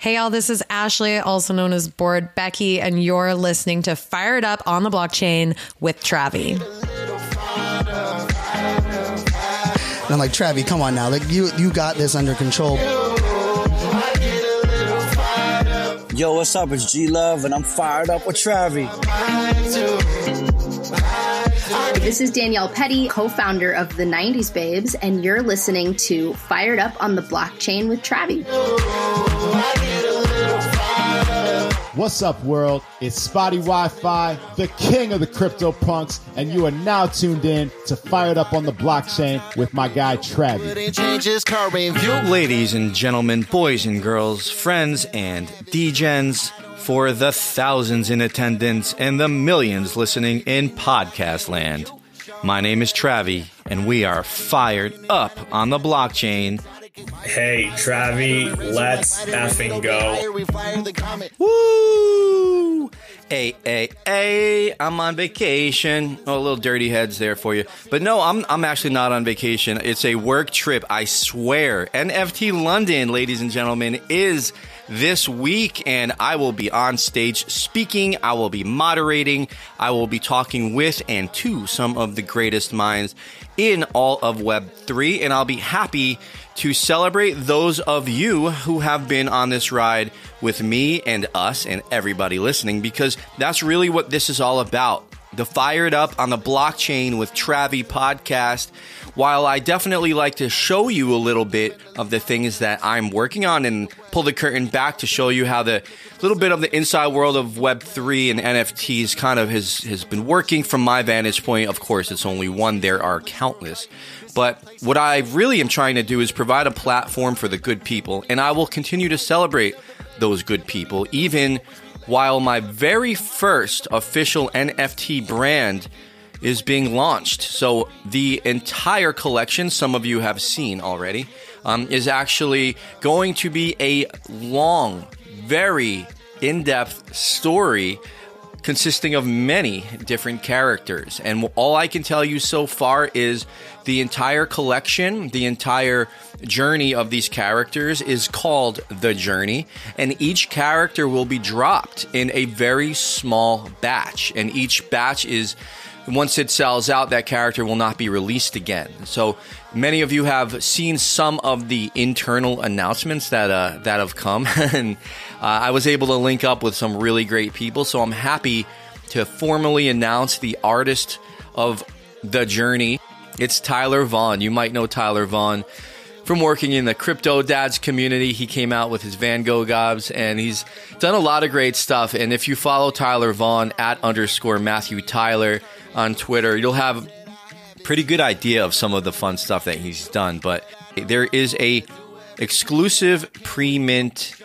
Hey, y'all, this is Ashley, also known as Board Becky, and you're listening to Fired Up on the Blockchain with Travie. And I'm like, Travie, come on now. Like you you got this under control. Yo, what's up? It's G Love, and I'm fired up with Travie. This is Danielle Petty, co founder of the 90s Babes, and you're listening to Fired Up on the Blockchain with Travie. What's up, world? It's Spotty Wi Fi, the king of the crypto punks, and you are now tuned in to Fired Up on the Blockchain with my guy Travie. Ladies and gentlemen, boys and girls, friends and degens, for the thousands in attendance and the millions listening in podcast land. My name is Travie, and we are fired up on the blockchain. Hey, Travie, let's effing go. Woo! Hey, hey, hey, I'm on vacation. Oh, a little dirty heads there for you. But no, I'm, I'm actually not on vacation. It's a work trip, I swear. NFT London, ladies and gentlemen, is this week, and I will be on stage speaking. I will be moderating. I will be talking with and to some of the greatest minds in all of Web3, and I'll be happy to celebrate those of you who have been on this ride with me and us and everybody listening, because that's really what this is all about. The Fired Up on the Blockchain with Travie podcast. While I definitely like to show you a little bit of the things that I'm working on and pull the curtain back to show you how the little bit of the inside world of Web3 and NFTs kind of has, has been working from my vantage point. Of course, it's only one, there are countless. But what I really am trying to do is provide a platform for the good people, and I will continue to celebrate those good people, even while my very first official NFT brand is being launched. So the entire collection, some of you have seen already, um, is actually going to be a long, very in depth story consisting of many different characters. And all I can tell you so far is the entire collection, the entire journey of these characters is called The Journey. And each character will be dropped in a very small batch. And each batch is once it sells out, that character will not be released again. So many of you have seen some of the internal announcements that uh, that have come, and uh, I was able to link up with some really great people. So I'm happy to formally announce the artist of the journey. It's Tyler Vaughn. You might know Tyler Vaughn from working in the crypto dads community. He came out with his Van Gogh gobs and he's done a lot of great stuff. And if you follow Tyler Vaughn at underscore Matthew Tyler on Twitter, you'll have pretty good idea of some of the fun stuff that he's done. But there is a exclusive pre-mint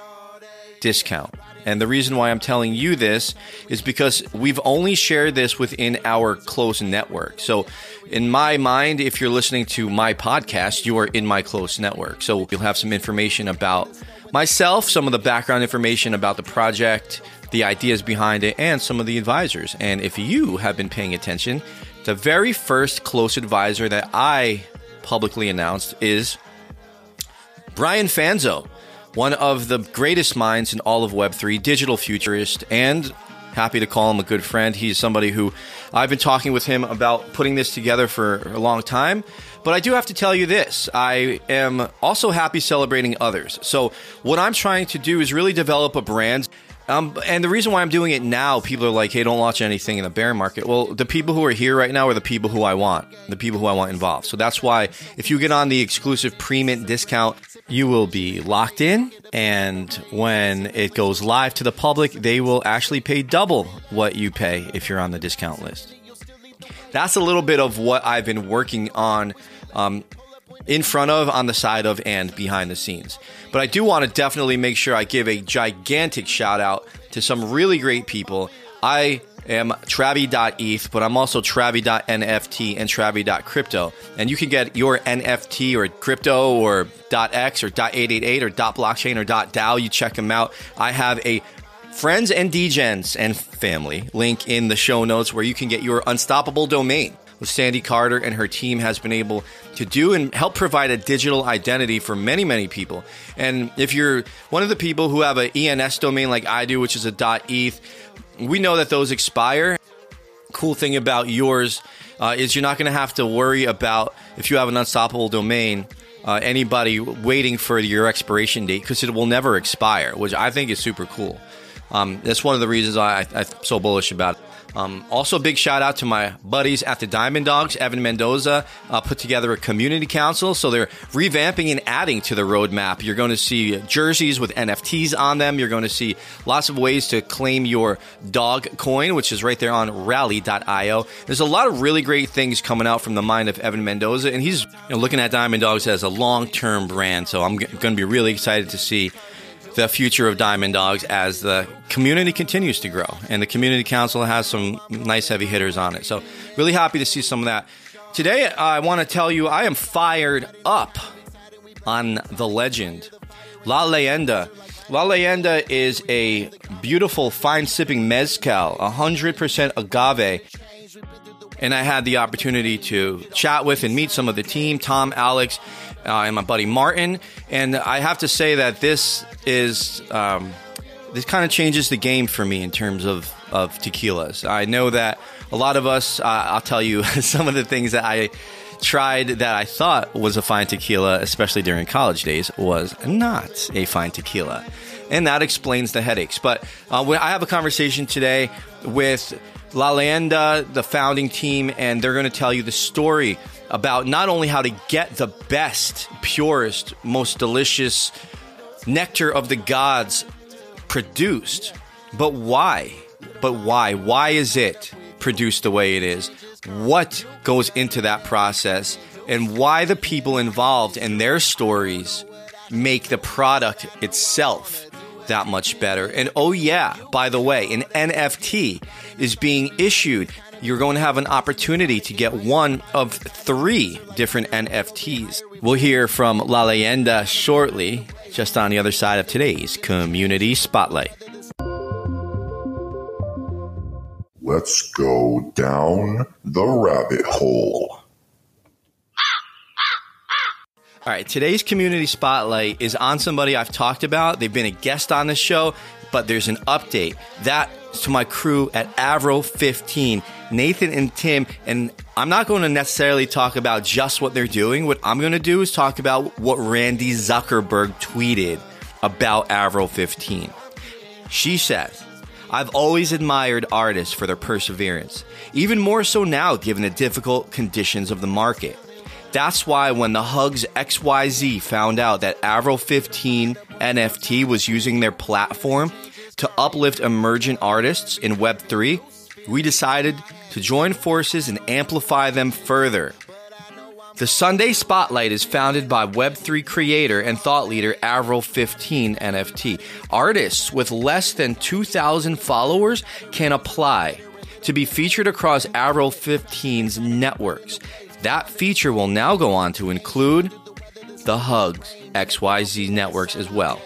discount. And the reason why I'm telling you this is because we've only shared this within our close network. So, in my mind, if you're listening to my podcast, you are in my close network. So, you'll have some information about myself, some of the background information about the project, the ideas behind it, and some of the advisors. And if you have been paying attention, the very first close advisor that I publicly announced is Brian Fanzo one of the greatest minds in all of Web3, digital futurist, and happy to call him a good friend. He's somebody who I've been talking with him about putting this together for a long time. But I do have to tell you this I am also happy celebrating others. So, what I'm trying to do is really develop a brand. Um, and the reason why I'm doing it now, people are like, hey, don't launch anything in the bear market. Well, the people who are here right now are the people who I want, the people who I want involved. So that's why if you get on the exclusive pre mint discount, you will be locked in. And when it goes live to the public, they will actually pay double what you pay if you're on the discount list. That's a little bit of what I've been working on um, in front of, on the side of, and behind the scenes. But I do want to definitely make sure I give a gigantic shout out to some really great people. I am Travie.eth, but I'm also Travie.nft and Travie.crypto. And you can get your NFT or crypto or .x or .888 or .blockchain or .dao. You check them out. I have a friends and degens and family link in the show notes where you can get your unstoppable domain what Sandy Carter and her team has been able to do and help provide a digital identity for many, many people. And if you're one of the people who have an ENS domain like I do, which is a .eth, we know that those expire. Cool thing about yours uh, is you're not going to have to worry about if you have an unstoppable domain. Uh, anybody waiting for your expiration date because it will never expire, which I think is super cool. Um, that's one of the reasons I, I'm so bullish about it. Um, also, big shout out to my buddies at the Diamond Dawgs. Evan Mendoza uh, put together a community council, so they're revamping and adding to the roadmap. You're going to see jerseys with NFTs on them. You're going to see lots of ways to claim your dog coin, which is right there on Rally.io. There's a lot of really great things coming out from the mind of Evan Mendoza, and he's you know, looking at Diamond Dawgs as a long-term brand. So I'm g- going to be really excited to see the future of Diamond Dawgs as the community continues to grow. And the community council has some nice heavy hitters on it. So, really happy to see some of that. Today, I want to tell you I am fired up on the legend, La Leyenda. La Leyenda is a beautiful, fine sipping mezcal, 100% agave. And I had the opportunity to chat with and meet some of the team Tom, Alex, uh, and my buddy Martin. And I have to say that this is um, this kind of changes the game for me in terms of of tequilas. I know that a lot of us. Uh, I'll tell you some of the things that I tried that I thought was a fine tequila, especially during college days, was not a fine tequila. And that explains the headaches. But uh, I have a conversation today with La Leyenda, the founding team, and they're going to tell you the story about not only how to get the best, purest, most delicious nectar of the gods produced, but why? But why? Why is it produced the way it is? What goes into that process? And why the people involved and their stories make the product itself that much better. And oh, yeah, by the way, an NFT is being issued you're going to have an opportunity to get one of three different NFTs. We'll hear from La Leyenda shortly, just on the other side of today's Community Spotlight. Let's go down the rabbit hole. All right, today's community spotlight is on somebody I've talked about. They've been a guest on the show, but there's an update. That to my crew at Avril 15, Nathan and Tim. And I'm not going to necessarily talk about just what they're doing. What I'm going to do is talk about what Randy Zuckerberg tweeted about Avril 15. She says, I've always admired artists for their perseverance, even more so now given the difficult conditions of the market. That's why when the Hugs XYZ found out that Avril 15 NFT was using their platform to uplift emergent artists in Web3, we decided to join forces and amplify them further. The Sunday Spotlight is founded by Web3 creator and thought leader Avril 15 NFT. Artists with less than 2,000 followers can apply to be featured across Avril 15's networks. That feature will now go on to include the Hugs XYZ networks as well.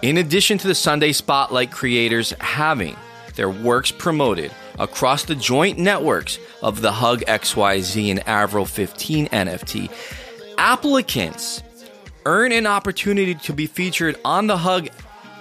In addition to the Sunday Spotlight creators having their works promoted across the joint networks of the Hug XYZ and Avril 15 NFT, applicants earn an opportunity to be featured on the Hug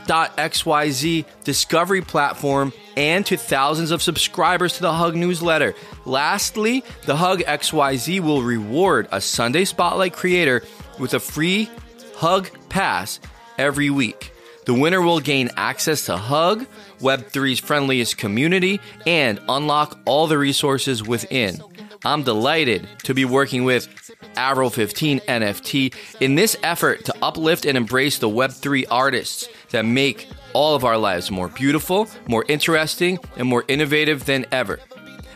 XYZ discovery platform and to thousands of subscribers to the Hug newsletter. Lastly, the Hug XYZ will reward a Sunday Spotlight creator with a free Hug Pass every week. The winner will gain access to Hug, Web3's friendliest community, and unlock all the resources within. I'm delighted to be working with Avril 15 NFT in this effort to uplift and embrace the Web3 artists that make all of our lives more beautiful, more interesting, and more innovative than ever.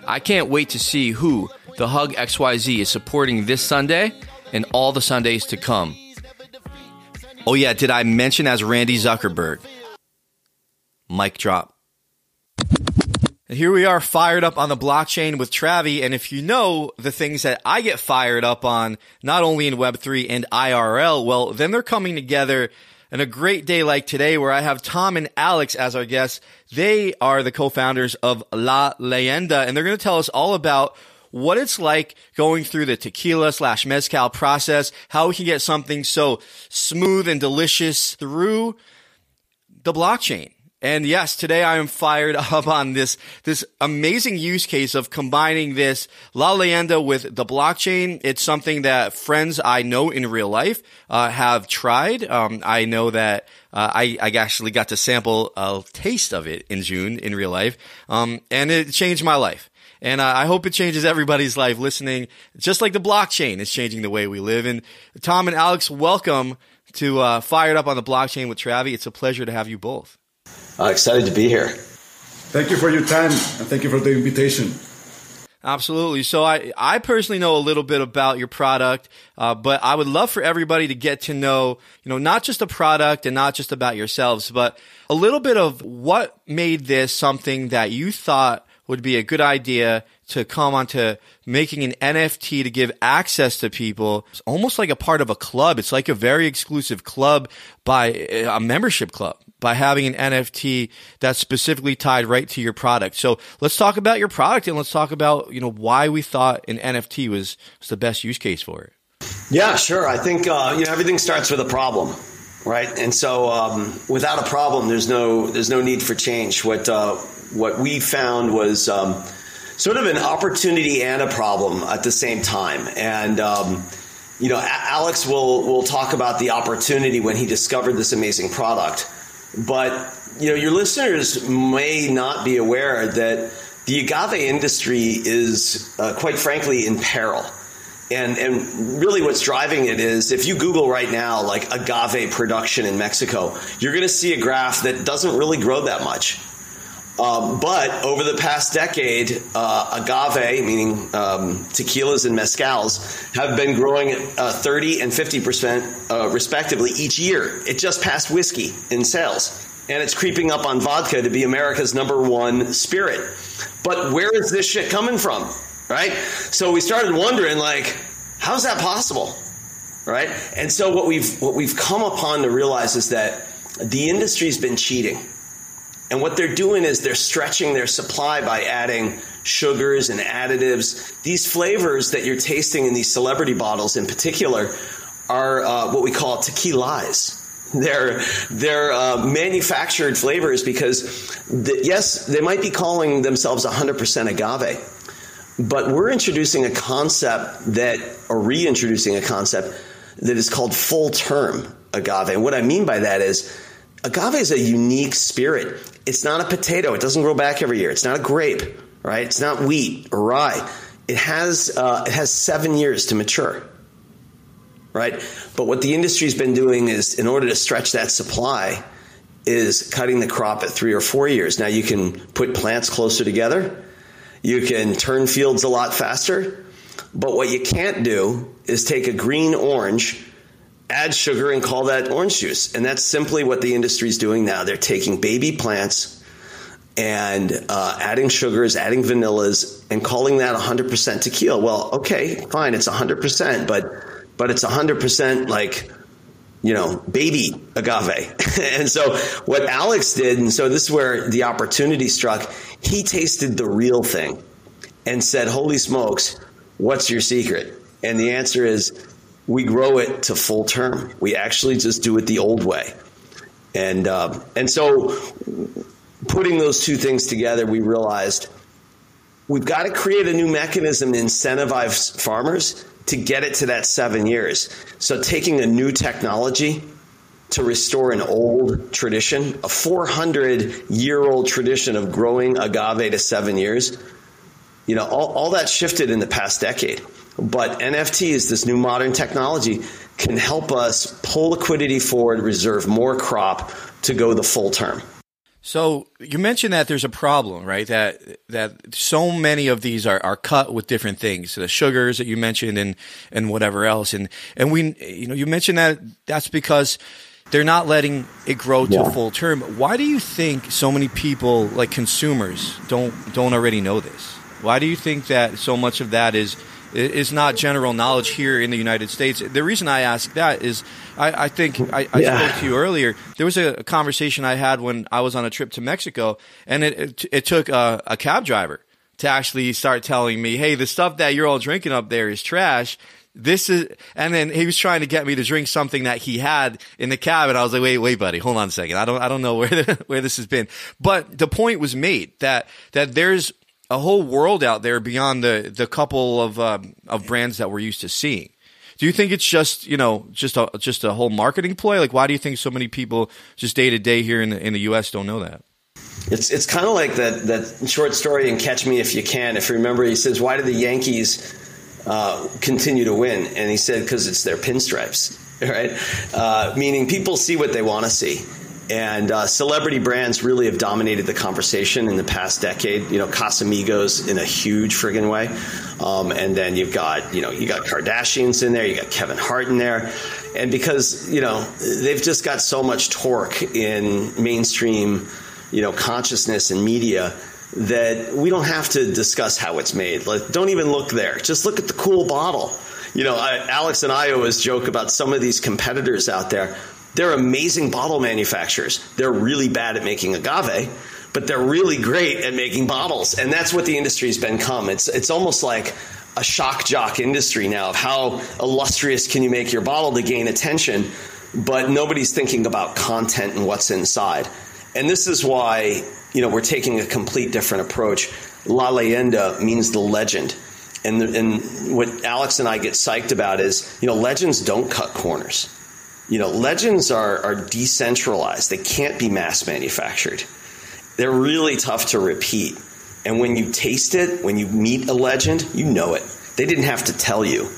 I can't wait to see who the Hug XYZ is supporting this Sunday and all the Sundays to come. Oh, yeah, did I mention as Randy Zuckerberg? Mic drop. And here we are fired up on the blockchain with Travie. And if you know the things that I get fired up on, not only in Web3 and IRL, well, then they're coming together and a great day like today where I have Tom and Alex as our guests. They are the co-founders of La Leyenda and they're going to tell us all about what it's like going through the tequila slash mezcal process, how we can get something so smooth and delicious through the blockchain. And yes, today I am fired up on this, this amazing use case of combining this La Leyenda with the blockchain. It's something that friends I know in real life, uh, have tried. Um, I know that, uh, I, I actually got to sample a taste of it in June in real life. Um, and it changed my life. And uh, I hope it changes everybody's life listening, just like the blockchain is changing the way we live. And Tom and Alex, welcome to uh, Fired Up on the Blockchain with Travie. It's a pleasure to have you both. Uh, excited to be here. Thank you for your time and thank you for the invitation. Absolutely. So I, I personally know a little bit about your product, uh, but I would love for everybody to get to know, you know, not just the product and not just about yourselves, but a little bit of what made this something that you thought would be a good idea to come onto making an NFT to give access to people. It's almost like a part of a club. It's like a very exclusive club by a membership club by having an NFT that's specifically tied right to your product. So let's talk about your product and let's talk about, you know, why we thought an NFT was, was the best use case for it. Yeah, sure. I think, uh, you know, everything starts with a problem. Right, and so um, without a problem, there's no there's no need for change. What uh, what we found was um, sort of an opportunity and a problem at the same time. And um, you know, Alex will will talk about the opportunity when he discovered this amazing product. But you know, your listeners may not be aware that the agave industry is, uh, quite frankly, in peril. And, and really what's driving it is if you Google right now, like agave production in Mexico, you're going to see a graph that doesn't really grow that much. Um, but over the past decade, uh, agave, meaning um, tequilas and mezcals, have been growing at uh, 30 and 50 percent uh, respectively each year. It just passed whiskey in sales, and it's creeping up on vodka to be America's number one spirit. But where is this shit coming from? Right? So we started wondering, like, how's that possible? Right? And so what we've what we've come upon to realize is that the industry's been cheating and what they're doing is they're stretching their supply by adding sugars and additives. These flavors that you're tasting in these celebrity bottles in particular are uh, what we call tequilas. They're they're uh, manufactured flavors because the, yes, they might be calling themselves 100% agave, but we're introducing a concept that or reintroducing a concept that is called full term agave. And what I mean by that is agave is a unique spirit. It's not a potato. It doesn't grow back every year. It's not a grape, right? It's not wheat or rye. It has uh, it has seven years to mature, right? But what the industry's been doing is, in order to stretch that supply, is cutting the crop at three or four years. Now you can put plants closer together. You can turn fields a lot faster. But what you can't do is take a green orange add sugar and call that orange juice. And that's simply what the industry is doing now. They're taking baby plants and uh, adding sugars, adding vanillas, and calling that 100% tequila. Well, okay, fine, it's 100%, but but it's 100% like you know, baby agave. and so what Alex did, and so this is where the opportunity struck, he tasted the real thing and said, Holy smokes, what's your secret? And the answer is we grow it to full term. We actually just do it the old way. And, uh, and so putting those two things together, we realized we've got to create a new mechanism to incentivize farmers to get it to that seven years. So taking a new technology to restore an old tradition, a 400 year old tradition of growing agave to seven years, you know, all, all that shifted in the past decade. But NFTs, this new modern technology, can help us pull liquidity forward, reserve more crop to go the full term. So you mentioned that there's a problem, right? That that so many of these are, are cut with different things, the sugars that you mentioned, and and whatever else, and and we, you know, you mentioned that that's because they're not letting it grow to yeah. full term. Why do you think so many people, like consumers, don't don't already know this? Why do you think that so much of that is is not general knowledge here in the United States. The reason I ask that is I, I think I, I yeah. spoke to you earlier. There was a, conversation I had when I was on a trip to Mexico, and it it, it took a, a cab driver to actually start telling me, hey, the stuff that you're all drinking up there is trash. This is, and then he was trying to get me to drink something that he had in the cabin. I was like, wait, wait, buddy, hold on a second. I don't, I don't know where, the, where this has been. But the point was made that, that there's a whole world out there beyond the, the couple of, um, of brands that we're used to seeing. Do you think it's just you know just a just a whole marketing ploy? Like, why do you think so many people just day to day here in the in the U.S. don't know that? It's it's kind of like that that short story in Catch Me If You Can. If you remember, he says, "Why do the Yankees uh, continue to win?" And he said, "Because it's their pinstripes." Right, uh, meaning people see what they want to see. And uh, celebrity brands really have dominated the conversation in the past decade. You know, Casamigos in a huge friggin' way, um, and then you've got you know you got Kardashians in there, you got Kevin Hart in there, and because you know they've just got so much torque in mainstream, you know, consciousness and media that we don't have to discuss how it's made. Like, don't even look there. Just look at the cool bottle. You know, I, Alex and I always joke about some of these competitors out there they're amazing bottle manufacturers. They're really bad at making agave, but they're really great at making bottles. And that's what the industry industry's become. It's it's almost like a shock jock industry now of how illustrious can you make your bottle to gain attention, but nobody's thinking about content and what's inside. And this is why, you know, we're taking a complete different approach. La leyenda means the legend. And, and what Alex and I get psyched about is, you know, legends don't cut corners you know, legends are, are decentralized. They can't be mass manufactured. They're really tough to repeat. And when you taste it, when you meet a legend, you know it. They didn't have to tell you.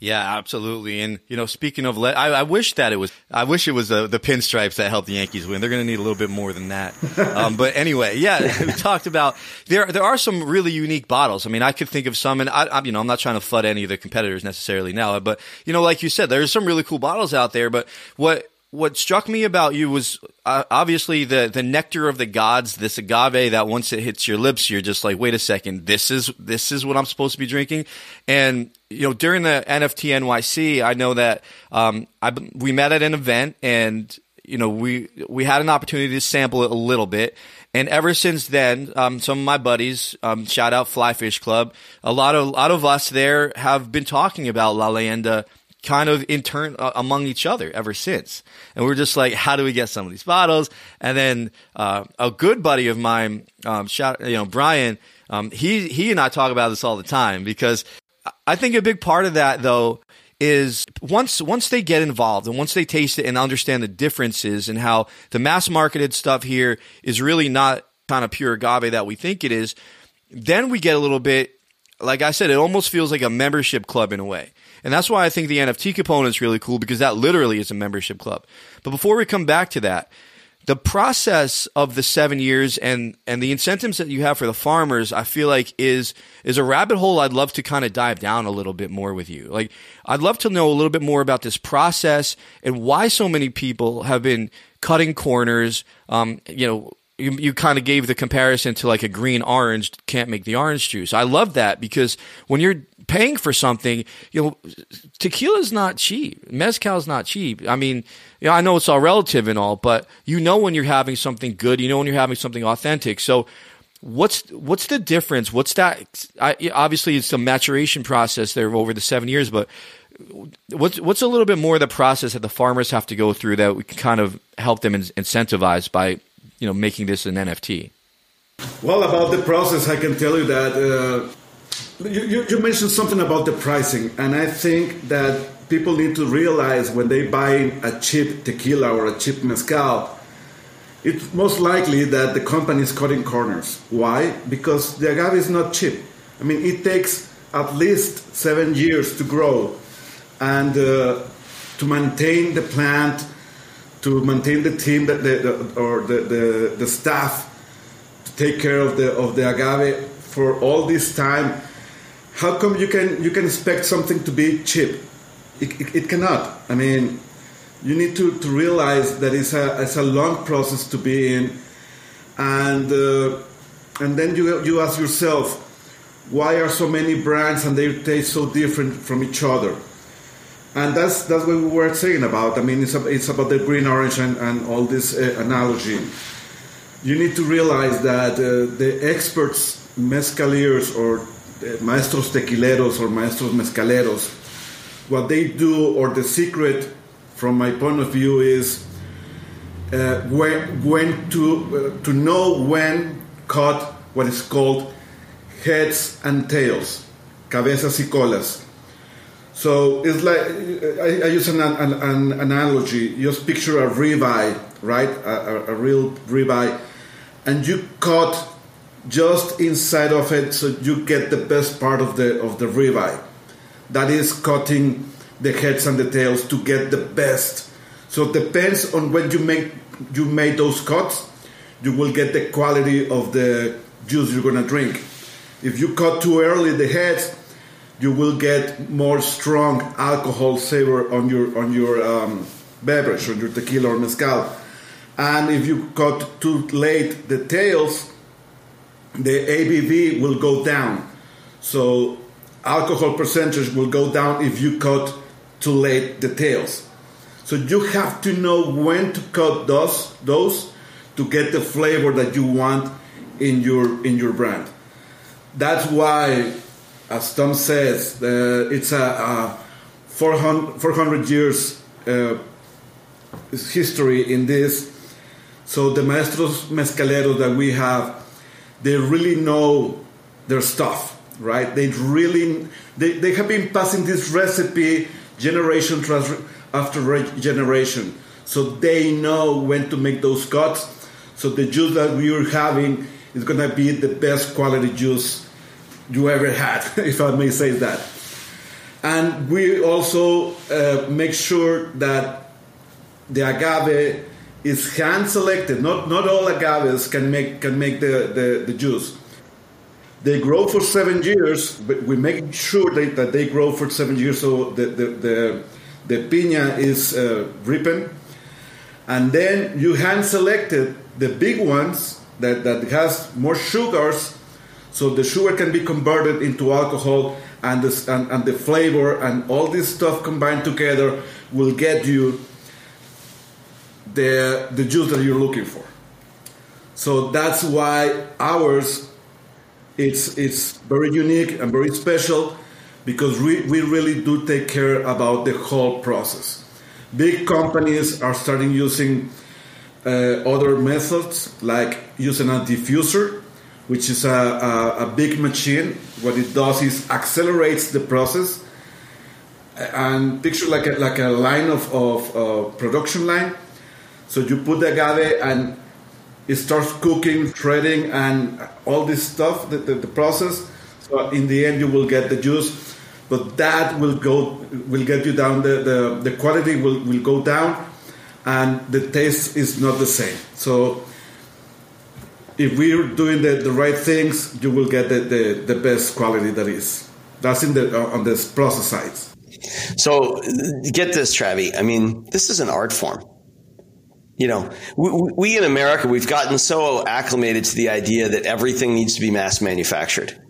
Yeah, absolutely. And you know, speaking of, le- I, I, wish that it was. I wish it was the, the pinstripes that helped the Yankees win. They're going to need a little bit more than that. Um, but anyway, yeah, we talked about there. There are some really unique bottles. I mean, I could think of some, and I, I, you know, I'm not trying to flood any of the competitors necessarily now, but you know, like you said, there's some really cool bottles out there. But what what struck me about you was uh, obviously the the nectar of the gods, this agave that once it hits your lips, you're just like, wait a second, this is this is what I'm supposed to be drinking. And you know, during the NFT NYC, I know that um, I we met at an event, and you know, we we had an opportunity to sample it a little bit. And ever since then, um, some of my buddies, um, shout out Flyfish Club, a lot of a lot of us there have been talking about La Leyenda kind of in turn uh, among each other ever since. And we're just like, how do we get some of these bottles? And then uh, a good buddy of mine, um, shout, you know, Brian, um, he he and I talk about this all the time because I think a big part of that though is once once they get involved and once they taste it and understand the differences and how the mass marketed stuff here is really not kind of pure agave that we think it is, then we get a little bit like I said, it almost feels like a membership club in a way. And that's why I think the NFT component is really cool because that literally is a membership club. But before we come back to that, the process of the seven years and and the incentives that you have for the farmers, I feel like is is a rabbit hole I'd love to kind of dive down a little bit more with you. Like I'd love to know a little bit more about this process and why so many people have been cutting corners. Um, you know, you, you kind of gave the comparison to like a green orange can't make the orange juice. I love that because when you're paying for something, you know, tequila is not cheap. Mezcal is not cheap. I mean, you know, I know it's all relative and all, but you know when you're having something good, you know when you're having something authentic. So what's what's the difference? What's that? I, obviously, it's a maturation process there over the seven years, but what's what's a little bit more of the process that the farmers have to go through that we can kind of help them incentivize by you know making this an NFT? Well, about the process, I can tell you that uh, you, you, mentioned something about the pricing, and I think that people need to realize when they buy a cheap tequila or a cheap mezcal, it's most likely that the company is cutting corners. Why? Because the agave is not cheap. I mean, it takes at least seven years to grow and uh, to maintain the plant to maintain the team that the, the or the, the, the staff to take care of the of the agave for all this time. How come you can you can expect something to be cheap? It, it, it cannot. I mean you need to, to realize that it's a, it's a long process to be in. And uh, and then you, you ask yourself why are so many brands and they taste so different from each other and that's that's what we were saying about. I mean, it's, it's about the green orange and, and all this uh, analogy. you need to realize that uh, the experts, mezcaliers or uh, maestros tequileros or maestros mezcaleros, what they do or the secret, from my point of view, is uh, when, when to uh, to know when cut what is called heads and tails, cabezas y colas. So it's like I, I use an, an, an, analogy. Just picture a ribeye, right? A, a, a, real ribeye, and you cut just inside of it, so you get the best part of the of the ribeye. That is cutting the heads and the tails to get the best. So it depends on when you make you made those cuts, you will get the quality of the juice you're gonna drink. If you cut too early the heads, you will get more strong alcohol savor on your on your um, beverage, on your tequila or mezcal. And if you cut too late the tails, the ABV will go down. So alcohol percentage will go down if you cut too late the tails. So you have to know when to cut those those to get the flavor that you want in your in your brand. That's why, as Tom says, uh, it's a, a 400, 400 years uh, history in this. So the maestros mezcaleros that we have, they really know their stuff, right? They really they, they have been passing this recipe generation after generation. So they know when to make those cuts. So the juice that we are having is to be the best quality juice you ever had, if I may say that. And we also uh, make sure that the agave is hand selected. Not not all agaves can make can make the, the, the juice. They grow for seven years, but we make sure that, that they grow for seven years so the, the, the the piña is uh, ripened, and then you hand selected the big ones that, that has more sugars, so the sugar can be converted into alcohol, and, this, and, and the flavor and all this stuff combined together will get you the, the juice that you're looking for. So that's why ours it's it's very unique and very special because we, we really do take care about the whole process. Big companies are starting using uh, other methods like using a diffuser, which is a, a, a, big machine. What it does is accelerates the process. And picture like a, like a line of, of uh, production line. So you put the agave and it starts cooking, shredding, and all this stuff, the, the, the process. So in the end, you will get the juice but that will go will get you down the, the, the quality will, will go down and the taste is not the same so if we're doing the, the right things you will get the, the, the best quality that is that's in the uh, on the process side so get this Travie I mean this is an art form you know, we, we, in America, we've gotten so acclimated to the idea that everything needs to be mass manufactured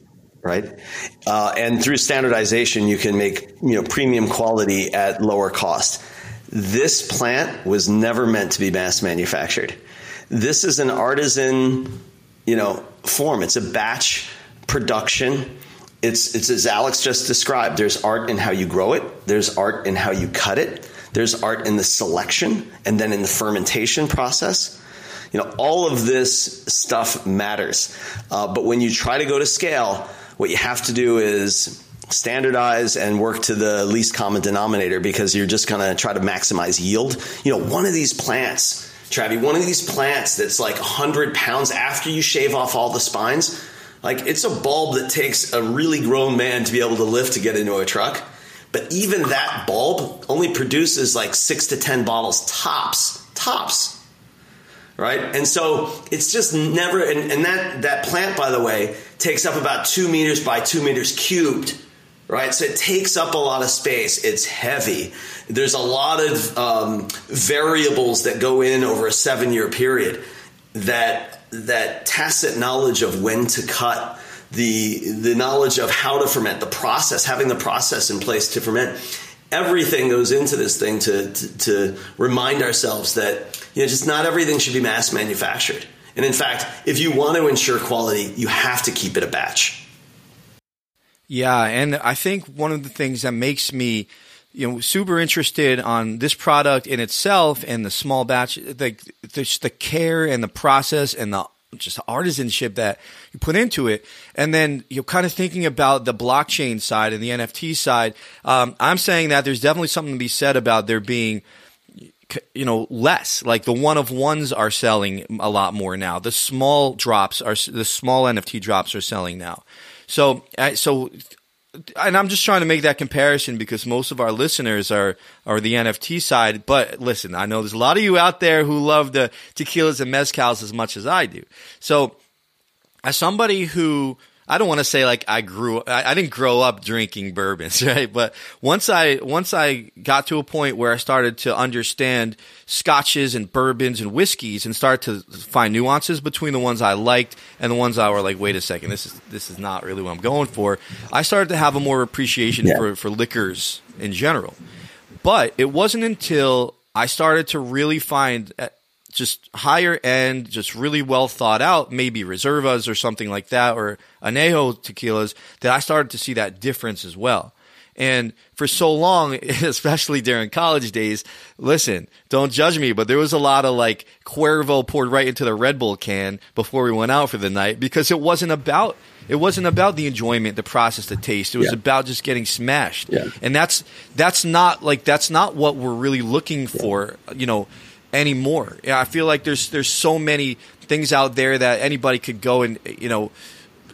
right? Uh, and through standardization, you can make you know premium quality at lower cost. This plant was never meant to be mass manufactured. This is an artisan, you know, form. It's a batch production. It's it's as Alex just described. There's art in how you grow it. There's art in how you cut it. There's art in the selection and then in the fermentation process. You know, all of this stuff matters. Uh, but when you try to go to scale, what you have to do is standardize and work to the least common denominator because you're just going to try to maximize yield. You know, one of these plants, Travie, one of these plants that's like 100 pounds after you shave off all the spines, like it's a bulb that takes a really grown man to be able to lift to get into a truck. But even that bulb only produces like six to 10 bottles tops, tops right? And so it's just never, and, and, that, that plant, by the way, takes up about two meters by two meters cubed, right? So it takes up a lot of space. It's heavy. There's a lot of um, variables that go in over a seven year period that, that tacit knowledge of when to cut, the, the knowledge of how to ferment, the process, having the process in place to ferment everything goes into this thing to, to, to, remind ourselves that you know just not everything should be mass manufactured And in fact, if you want to ensure quality, you have to keep it a batch. Yeah, and I think one of the things that makes me you know super interested on this product in itself and the small batch the the, the care and the process and the just the artisanship that you put into it. And then you're kind of thinking about the blockchain side and the NFT side. Um, I'm saying that there's definitely something to be said about there being, you know, less. Like the one of ones are selling a lot more now. The small drops are, the small NFT drops are selling now. So, so and I'm just trying to make that comparison because most of our listeners are are the NFT side. But listen, I know there's a lot of you out there who love the tequilas and mezcals as much as I do. So, as somebody who I don't want to say like I grew I, I, didn't grow up drinking bourbons, right? But once I once I got to a point where I started to understand scotches and bourbons and whiskeys and start to find nuances between the ones I liked and the ones I were like, wait a second, this is this is not really what I'm going for. I started to have a more appreciation yeah. for, for liquors in general. But it wasn't until I started to really find just higher end, just really well thought out, maybe reservas or something like that, or anejo tequilas, that I started to see that difference as well. And for so long, especially during college days, listen, don't judge me, but there was a lot of like Cuervo poured right into the Red Bull can before we went out for the night because it wasn't about it wasn't about the enjoyment, the process, the taste. It was yeah. about just getting smashed. Yeah. And that's that's not like that's not what we're really looking for, you know, anymore. Yeah, I feel like there's there's so many things out there that anybody could go and you know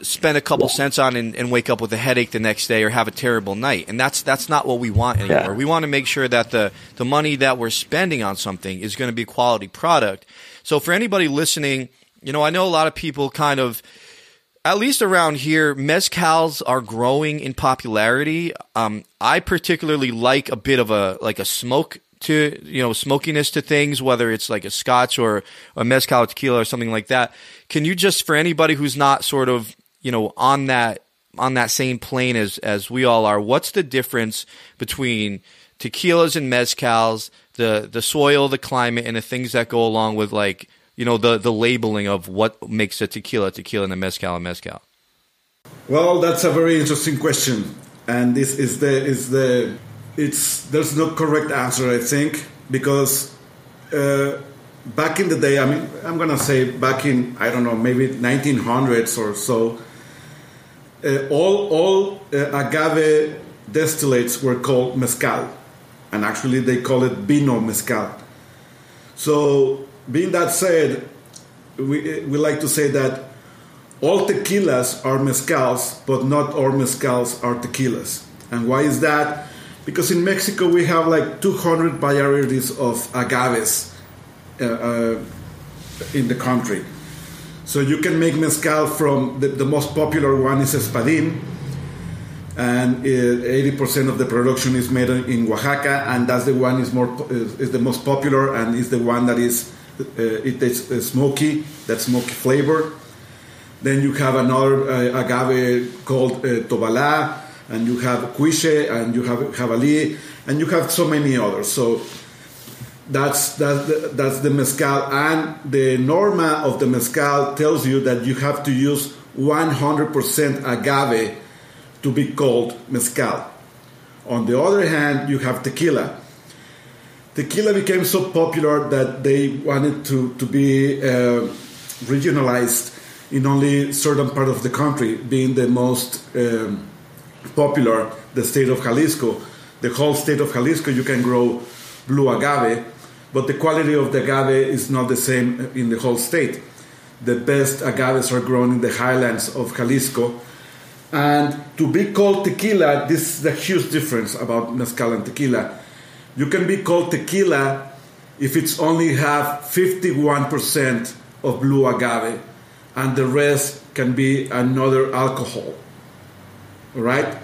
spend a couple cents on and, and, wake up with a headache the next day or have a terrible night. And that's that's not what we want anymore. Yeah. We want to make sure that the the money that we're spending on something is going to be a quality product. So for anybody listening, you know, I know a lot of people kind of at least around here, mezcals are growing in popularity. Um, I particularly like a bit of a like a smoke to you know smokiness to things, whether it's like a Scotch or a mezcal tequila or something like that. Can you just for anybody who's not sort of you know on that on that same plane as as we all are, what's the difference between tequilas and mezcals, the the soil, the climate, and the things that go along with like you know the the labeling of what makes a tequila tequila and a mezcal a mezcal? Well, that's a very interesting question, and this is the is the it's there's no correct answer, I think, because uh, back in the day, I mean, I'm gonna say back in I don't know, maybe 1900s or so, uh, all all uh, agave distillates were called mezcal, and actually they call it vino mezcal. So, being that said, we we like to say that all tequilas are mezcals, but not all mezcals are tequilas. And why is that? Because in Mexico we have like 200 varieties of agaves uh, uh, in the country. So you can make mezcal from the, the most popular one is espadin, and 80% of the production is made in Oaxaca, and that's the one is more is the most popular and is the one that is uh, it is uh, smoky, that smoky flavor. Then you have another uh, agave called uh, Tobalá and you have Cuishe, and you have Jabalí, and you have so many others. So that's that's the, that's the mezcal, and the norma of the mezcal tells you that you have to use 100% agave to be called mezcal. On the other hand, you have tequila. Tequila became so popular that they wanted to, to be uh, regionalized in only certain part of the country, being the most um, popular the state of Jalisco. The whole state of Jalisco, you can grow blue agave, but the quality of the agave is not the same in the whole state. The best agaves are grown in the highlands of Jalisco. And to be called tequila, this is a huge difference about mezcal and tequila. You can be called tequila if it's only have 51% of blue agave and the rest can be another alcohol right?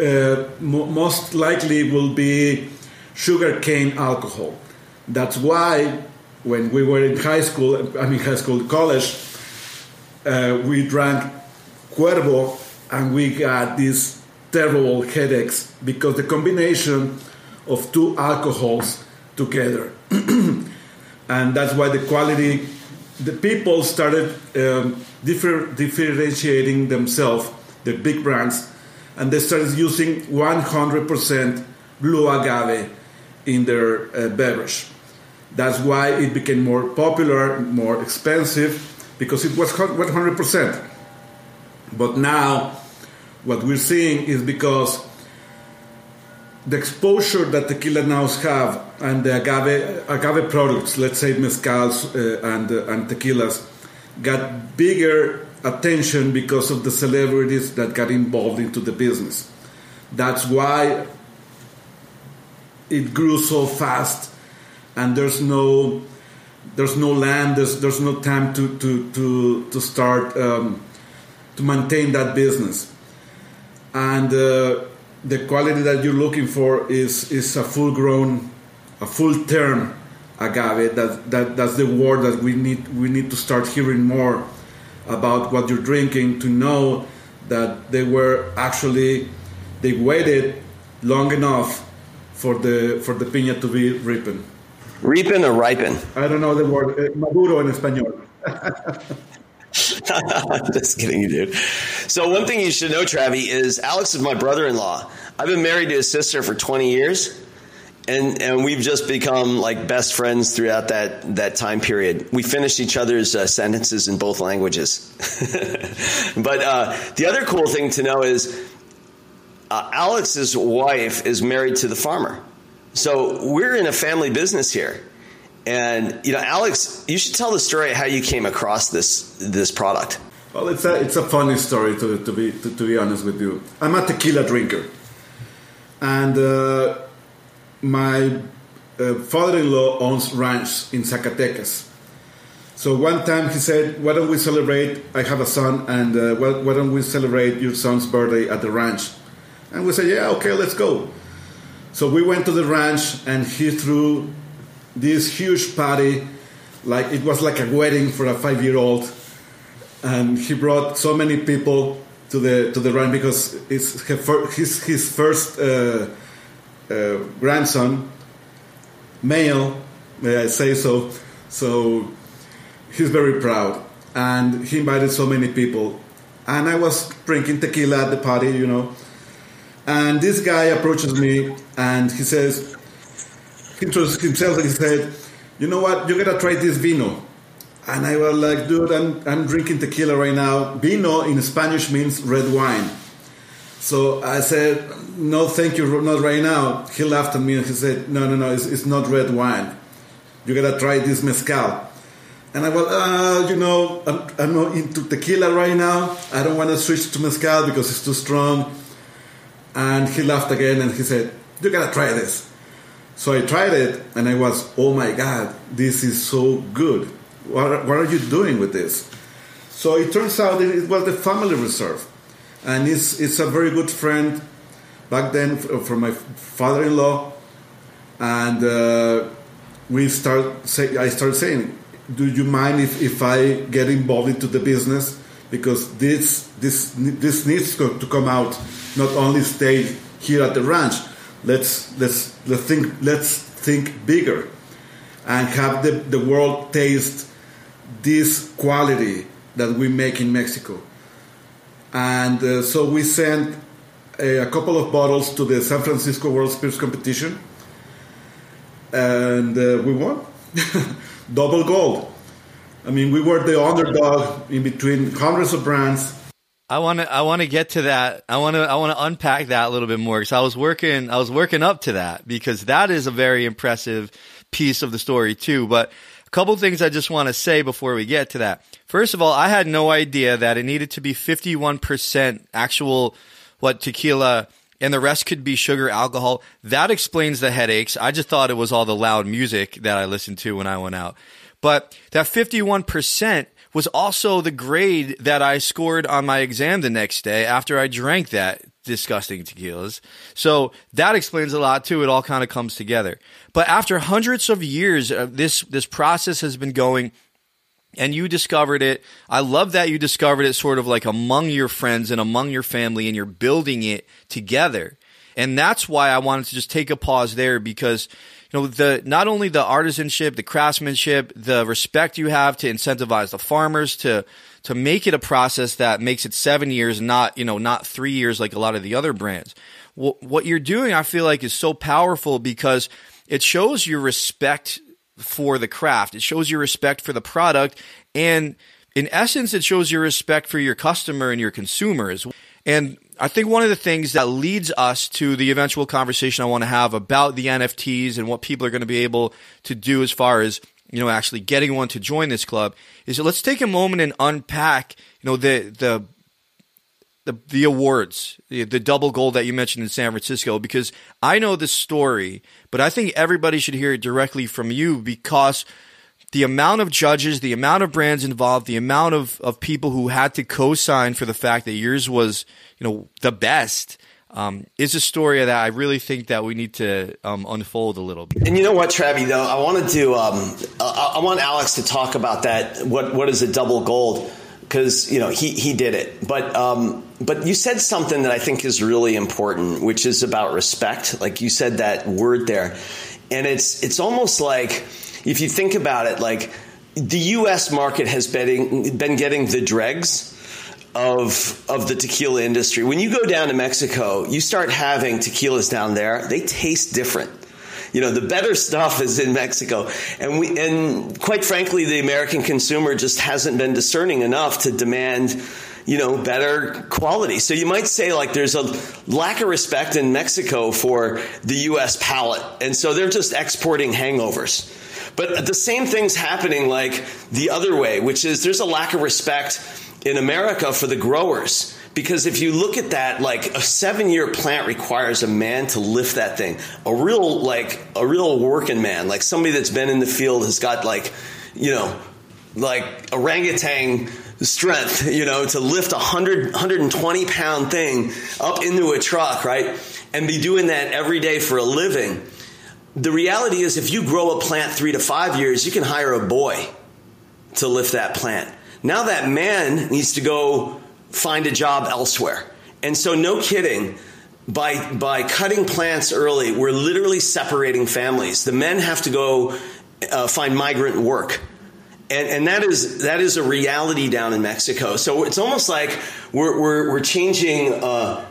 Uh, most likely will be sugarcane alcohol. That's why when we were in high school, I mean high school, college, uh, we drank Cuervo and we got these terrible headaches because the combination of two alcohols together. and that's why the quality the people started um, differ, differentiating themselves, the big brands, and they started using 100% blue agave in their uh, beverage. That's why it became more popular, more expensive, because it was 100%. But now, what we're seeing is because the exposure that tequila now have and the agave agave products, let's say mezcals uh, and uh, and tequilas, got bigger attention because of the celebrities that got involved into the business. That's why it grew so fast, and there's no there's no land, there's there's no time to to to to start um, to maintain that business, and. Uh, the quality that you're looking for is is a full grown, a full term agave. That, that that's the word that we need we need to start hearing more about what you're drinking to know that they were actually they waited long enough for the for the piña to be ripen. Ripen or ripen? I don't know the word uh, maduro in español. Just kidding, dude. So one thing you should know, Travie, is Alex is my brother-in-law. I've been married to his sister for 20 years, and and we've just become like best friends throughout that that time period. We finished each other's uh, sentences in both languages. but uh, the other cool thing to know is uh, Alex's wife is married to the farmer, so we're in a family business here. And you know, Alex, you should tell the story how you came across this this product. Well, it's a it's a funny story to, to be to, to be honest with you. I'm a tequila drinker, and uh, my uh, father-in-law owns ranch in Zacatecas. So one time he said, "Why don't we celebrate? I have a son, and uh, why, don't we celebrate your son's birthday at the ranch?" And we said, "Yeah, okay, let's go." So we went to the ranch, and he threw this huge party, like it was like a wedding for a five-year-old, and he brought so many people to the to the ranch because it's his his first uh, Uh, grandson, male, may I say so. So he's very proud, and he invited so many people, and I was drinking tequila at the party, you know. And this guy approaches me and he says, he introduced himself and he said, You know what? You gotta try this vino. And I was like, Dude, I'm, I'm drinking tequila right now. Vino in Spanish means red wine. So I said, No, thank you, not right now. He laughed at me and he said, No, no, no, it's, it's not red wine. You gotta try this mezcal. And I was, uh, you know, I'm, I'm not into tequila right now. I don't want to switch to mezcal because it's too strong. And he laughed again and he said, You gotta try this. So I tried it and I was, oh my God, this is so good. What, what are you doing with this? So it turns out it was the family reserve. And it's, it's a very good friend back then from my father in law. And uh, we start say, I started saying, do you mind if, if I get involved into the business? Because this, this, this needs to come out, not only stay here at the ranch, let's let's let's think let's think bigger and have the, the world taste this quality that we make in Mexico. And uh, so we sent a, a, couple of bottles to the San Francisco World Spirits Competition, and uh, we won double gold. I mean, we were the underdog in between hundreds of brands I want to I want to get to that. I want to I want to unpack that a little bit more because I was working I was working up to that because that is a very impressive piece of the story too. But couple things I just want to say before we get to that. First of all, I had no idea that it needed to be 51% actual what tequila and the rest could be sugar alcohol. That explains the headaches. I just thought it was all the loud music that I listened to when I went out. But that 51% was also the grade that I scored on my exam the next day after I drank that disgusting tequilas. So that explains a lot too. It all kind of comes together. But after hundreds of years, uh, this this process has been going and you discovered it. I love that you discovered it sort of like among your friends and among your family and you're building it together. And that's why I wanted to just take a pause there because you know the not only the artisanship, the craftsmanship, the respect you have to incentivize the farmers to to make it a process that makes it seven years, not you know not three years like a lot of the other brands. What you're doing, I feel like, is so powerful because it shows your respect for the craft. It shows your respect for the product, and in essence, it shows your respect for your customer and your consumers. And I think one of the things that leads us to the eventual conversation I want to have about the NFTs and what people are going to be able to do as far as you know actually getting one to join this club is that let's take a moment and unpack you know the the the, the awards, the, the double gold that you mentioned in San Francisco, because I know the story, but I think everybody should hear it directly from you because the amount of judges, the amount of brands involved, the amount of, of people who had to co-sign for the fact that yours was, you know, the best, um, is a story that I really think that we need to um, unfold a little bit. And you know what, Travie? Though I wanted to, um, I, I want Alex to talk about that. What what is a double gold? Because you know he he did it, but um, but you said something that I think is really important, which is about respect. Like you said that word there, and it's it's almost like if you think about it, like the U.S. market has been been getting the dregs of of the tequila industry. When you go down to Mexico, you start having tequilas down there. They taste different. You know, the better stuff is in Mexico, and we and quite frankly, the American consumer just hasn't been discerning enough to demand you know, better quality. So you might say like there's a lack of respect in Mexico for the US palate. And so they're just exporting hangovers. But the same thing's happening like the other way, which is there's a lack of respect in America for the growers. Because if you look at that, like a seven year plant requires a man to lift that thing. A real, like, a real working man, like somebody that's been in the field has got, like, you know, like orangutan strength, you know, to lift a 100, 120 pound thing up into a truck, right? And be doing that every day for a living. The reality is, if you grow a plant three to five years, you can hire a boy to lift that plant. Now that man needs to go find a job elsewhere. And so, no kidding, by, by cutting plants early, we're literally separating families. The men have to go uh, find migrant work. And, and that is that is a reality down in Mexico. So it's almost like we're, we're, we're changing, uh,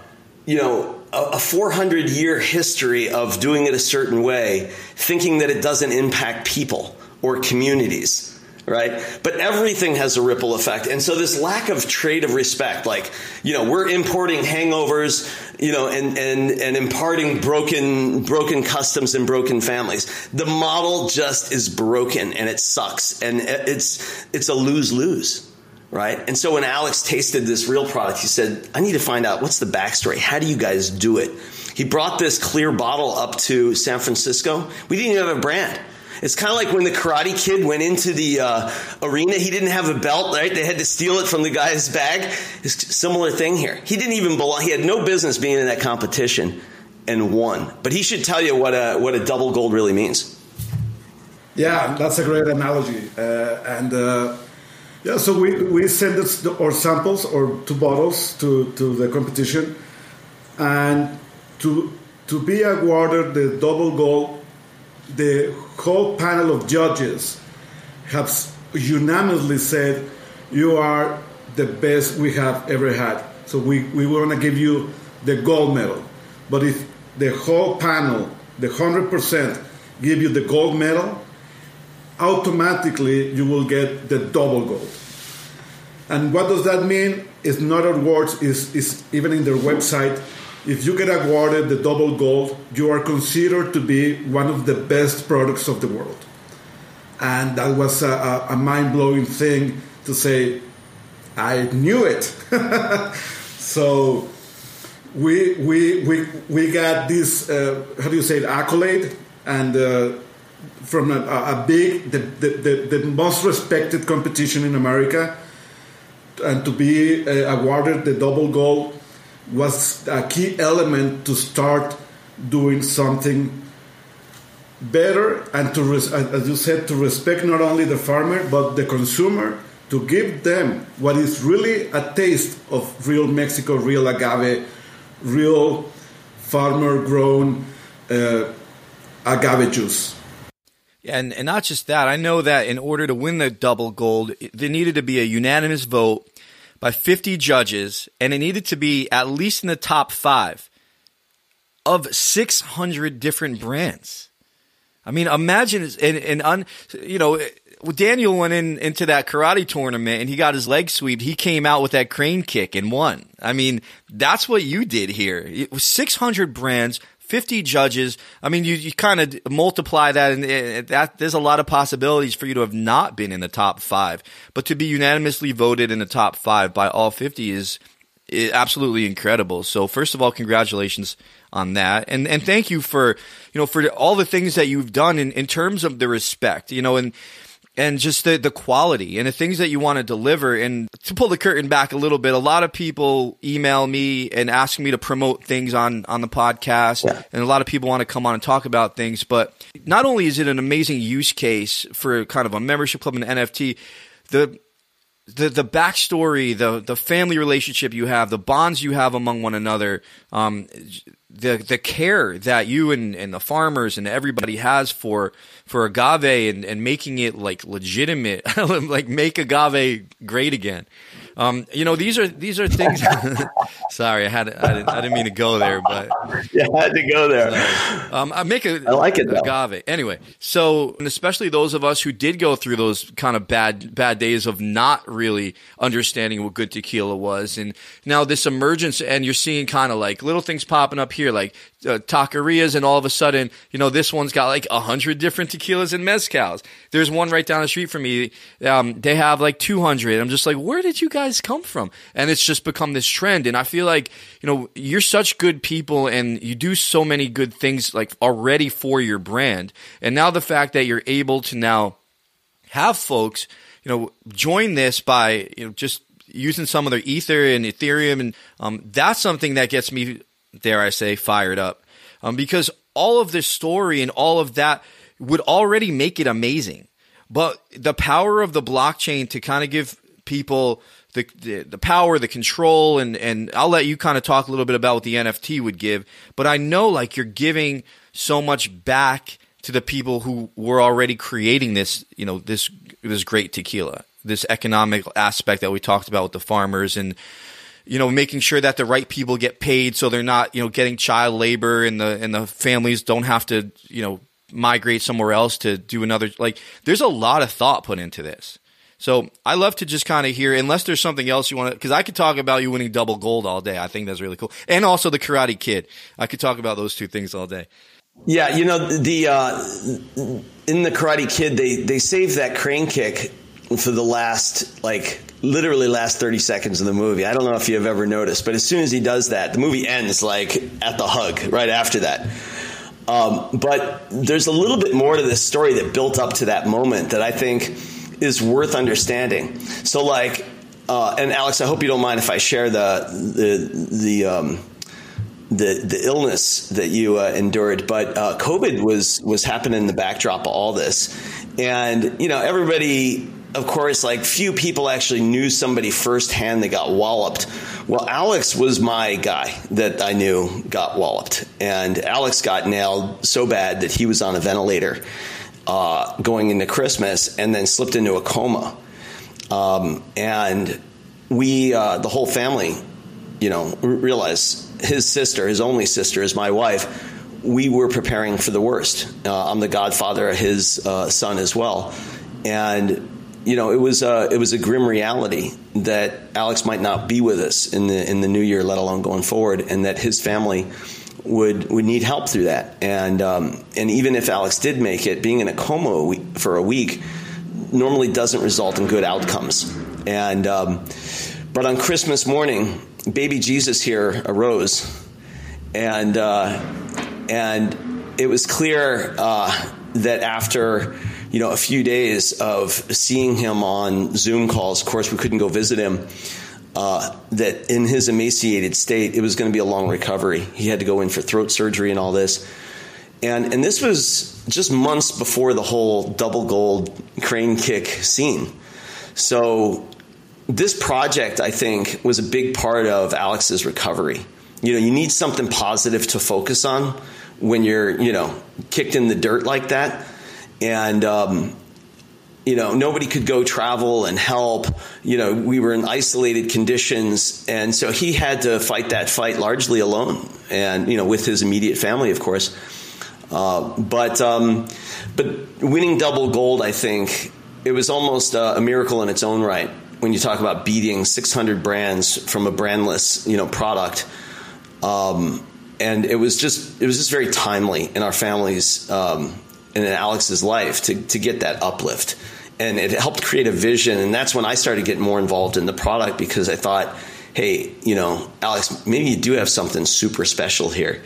you know, a 400 year history of doing it a certain way, thinking that it doesn't impact people or communities right? But everything has a ripple effect. And so this lack of trade of respect, like, you know, we're importing hangovers, you know, and, and, and imparting broken, broken customs and broken families. The model just is broken and it sucks. And it's, it's a lose lose. Right. And so when Alex tasted this real product, he said, I need to find out what's the backstory. How do you guys do it? He brought this clear bottle up to San Francisco. We didn't even have a brand. It's kind of like when the Karate Kid went into the uh, arena. He didn't have a belt, right? They had to steal it from the guy's bag. It's similar thing here. He didn't even belong. He had no business being in that competition and won. But he should tell you what a what a double gold really means. Yeah, that's a great analogy. Uh, and uh, yeah, so we we send our samples or two bottles to to the competition, and to to be awarded the double gold the whole panel of judges have unanimously said you are the best we have ever had. So we, we want to give you the gold medal. But if the whole panel, the 100%, give you the gold medal, automatically you will get the double gold. And what does that mean? It's not awards, is is even in their website if you get awarded the double gold, you are considered to be one of the best products of the world. And that was a, a mind blowing thing to say, I knew it. so we, we, we, we got this, uh, how do you say it, accolade, and uh, from a, a big, the, the, the, the, most respected competition in America, and to be uh, awarded the double gold was a key element to start doing something better and to as you said to respect not only the farmer but the consumer to give them what is really a taste of real Mexico, real agave, real farmer grown uh, agave juice. And and not just that, I know that in order to win the double gold, there needed to be a unanimous vote by 50 judges, and it needed to be at least in the top five of 600 different brands. I mean, imagine and, an un, you know, Daniel went in into that karate tournament and he got his leg swept. He came out with that crane kick and won. I mean, that's what you did here. It was 600 brands, 50 judges. I mean, you, you kind of multiply that and that there's a lot of possibilities for you to have not been in the top five, but to be unanimously voted in the top five by all 50 is, is absolutely incredible. So first of all, congratulations on that. And and thank you for you know for all the things that you've done in, in terms of the respect, you know, and and just the, the quality and the things that you want to deliver. And to pull the curtain back a little bit, a lot of people email me and ask me to promote things on, on the podcast. Yeah. And a lot of people want to come on and talk about things. But not only is it an amazing use case for kind of a membership club and NFT, the the the backstory, the the family relationship you have, the bonds you have among one another, um, the the care that you and, and the farmers and everybody has for for agave and, and making it like legitimate, like make agave great again. Um, you know, these are these are things. sorry, I had I didn't, I didn't mean to go there, but yeah, I had to go there. Um, I make a I like it though. agave anyway. So, and especially those of us who did go through those kind of bad bad days of not really understanding what good tequila was, and now this emergence, and you're seeing kind of like little things popping up here, like uh, taquerias, and all of a sudden, you know, this one's got like a hundred different tequilas and mezcals. There's one right down the street from me. Um, they have like 200. I'm just like, where did you guys come from? And it's just become this trend. And I feel like, you know, you're such good people and you do so many good things like already for your brand. And now the fact that you're able to now have folks, you know, join this by, you know, just using some of their ether and ethereum and um, that's something that gets me dare I say, fired up. Um, because all of this story and all of that would already make it amazing. But the power of the blockchain to kind of give people the, the, power, the control, and and I'll let you kind of talk a little bit about what the NFT would give. But I know like you're giving so much back to the people who were already creating this, you know, this this great tequila, this economic aspect that we talked about with the farmers and you know, making sure that the right people get paid so they're not, you know, getting child labor and the and the families don't have to, you know, migrate somewhere else to do another like there's a lot of thought put into this. So I love to just kind of hear, unless there's something else you want to, because I could talk about you winning double gold all day. I think that's really cool, and also the Karate Kid. I could talk about those two things all day. Yeah, you know the uh, in the Karate Kid, they they save that crane kick for the last like literally last 30 seconds of the movie. I don't know if you've ever noticed, but as soon as he does that, the movie ends like at the hug right after that. Um, but there's a little bit more to this story that built up to that moment that I think is worth understanding. So, like, uh, and Alex, I hope you don't mind if I share the the the um, the, the illness that you uh, endured, but uh, COVID was was happening in the backdrop of all this, and you know everybody of course, like few people actually knew somebody firsthand that got walloped. Well, Alex was my guy that I knew got walloped, and Alex got nailed so bad that he was on a ventilator uh, going into Christmas, and then slipped into a coma. Um, and we, uh, the whole family, you know, realized his sister, his only sister, is my wife. We were preparing for the worst. Uh, I'm the godfather of his uh, son as well, and you know, it was a, it was a grim reality that Alex might not be with us in the in the new year, let alone going forward, and that his family would would need help through that. And um, and even if Alex did make it, being in a coma for a week normally doesn't result in good outcomes. And um, but on Christmas morning, baby Jesus here arose, and uh, and it was clear uh, that after you know, a few days of seeing him on Zoom calls. Of course, we couldn't go visit him. Uh, that in his emaciated state, it was going to be a long recovery. He had to go in for throat surgery and all this. And, and this was just months before the whole double gold crane kick scene. So, this project, I think, was a big part of Alex's recovery. You know, you need something positive to focus on when you're you know kicked in the dirt like that, and um, you know nobody could go travel and help. You know we were in isolated conditions, and so he had to fight that fight largely alone, and you know with his immediate family, of course. Uh, but um, but winning double gold, I think it was almost a, a miracle in its own right. When you talk about beating 600 brands from a brandless, you know, product, um, and it was just it was just very timely in our family's um, in Alex's life to to get that uplift, and it helped create a vision. And that's when I started getting more involved in the product because I thought, hey, you know, Alex, maybe you do have something super special here.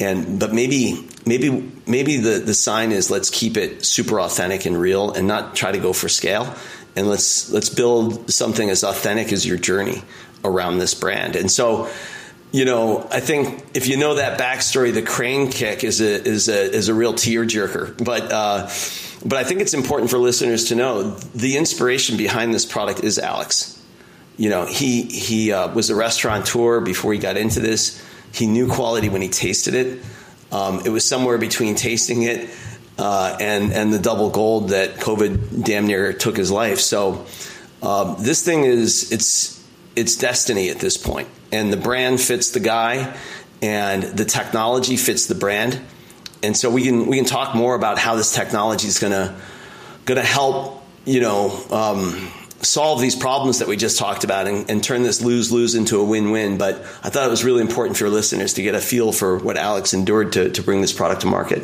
And but maybe maybe maybe the the sign is let's keep it super authentic and real and not try to go for scale. And let's let's build something as authentic as your journey around this brand. And so you know i think if you know that backstory the crane kick is a is a is a real tearjerker but uh but i think it's important for listeners to know the inspiration behind this product is alex you know he he uh, was a restaurateur before he got into this he knew quality when he tasted it. Um, it was somewhere between tasting it uh, and and the double gold that COVID damn near took his life. So um, this thing is it's it's destiny at this point, and the brand fits the guy, and the technology fits the brand, and so we can we can talk more about how this technology is gonna gonna help you know. Um, solve these problems that we just talked about and, and turn this lose lose into a win win. But I thought it was really important for your listeners to get a feel for what Alex endured to, to bring this product to market.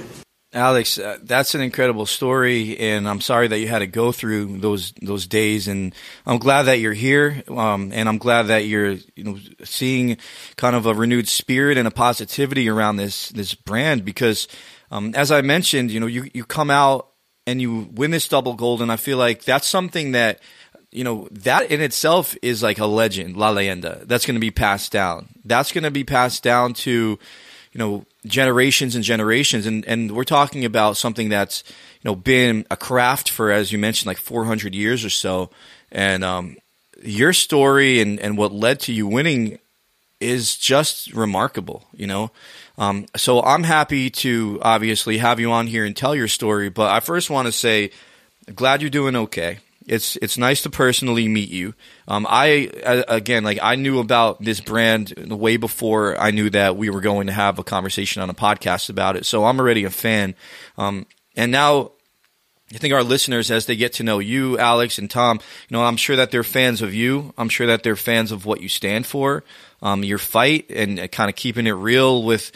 Alex, uh, that's an incredible story, and I'm sorry that you had to go through those those days. And I'm glad that you're here, um, and I'm glad that you're you know seeing kind of a renewed spirit and a positivity around this this brand because, um, as I mentioned, you know you you come out and you win this double gold, and I feel like that's something that you know, that in itself is like a legend, La Leyenda. That's going to be passed down. That's going to be passed down to, you know, generations and generations. And, and we're talking about something that's, you know, been a craft for, as you mentioned, like 400 years or so. And, um, your story and, and what led to you winning is just remarkable, you know? Um, so I'm happy to obviously have you on here and tell your story, but I first want to say, glad you're doing okay. It's it's nice to personally meet you. Um, I again, like I knew about this brand way before I knew that we were going to have a conversation on a podcast about it. So I'm already a fan. Um, and now I think our listeners, as they get to know you, Alex and Tom, you know, I'm sure that they're fans of you. I'm sure that they're fans of what you stand for, um, your fight, and kind of keeping it real with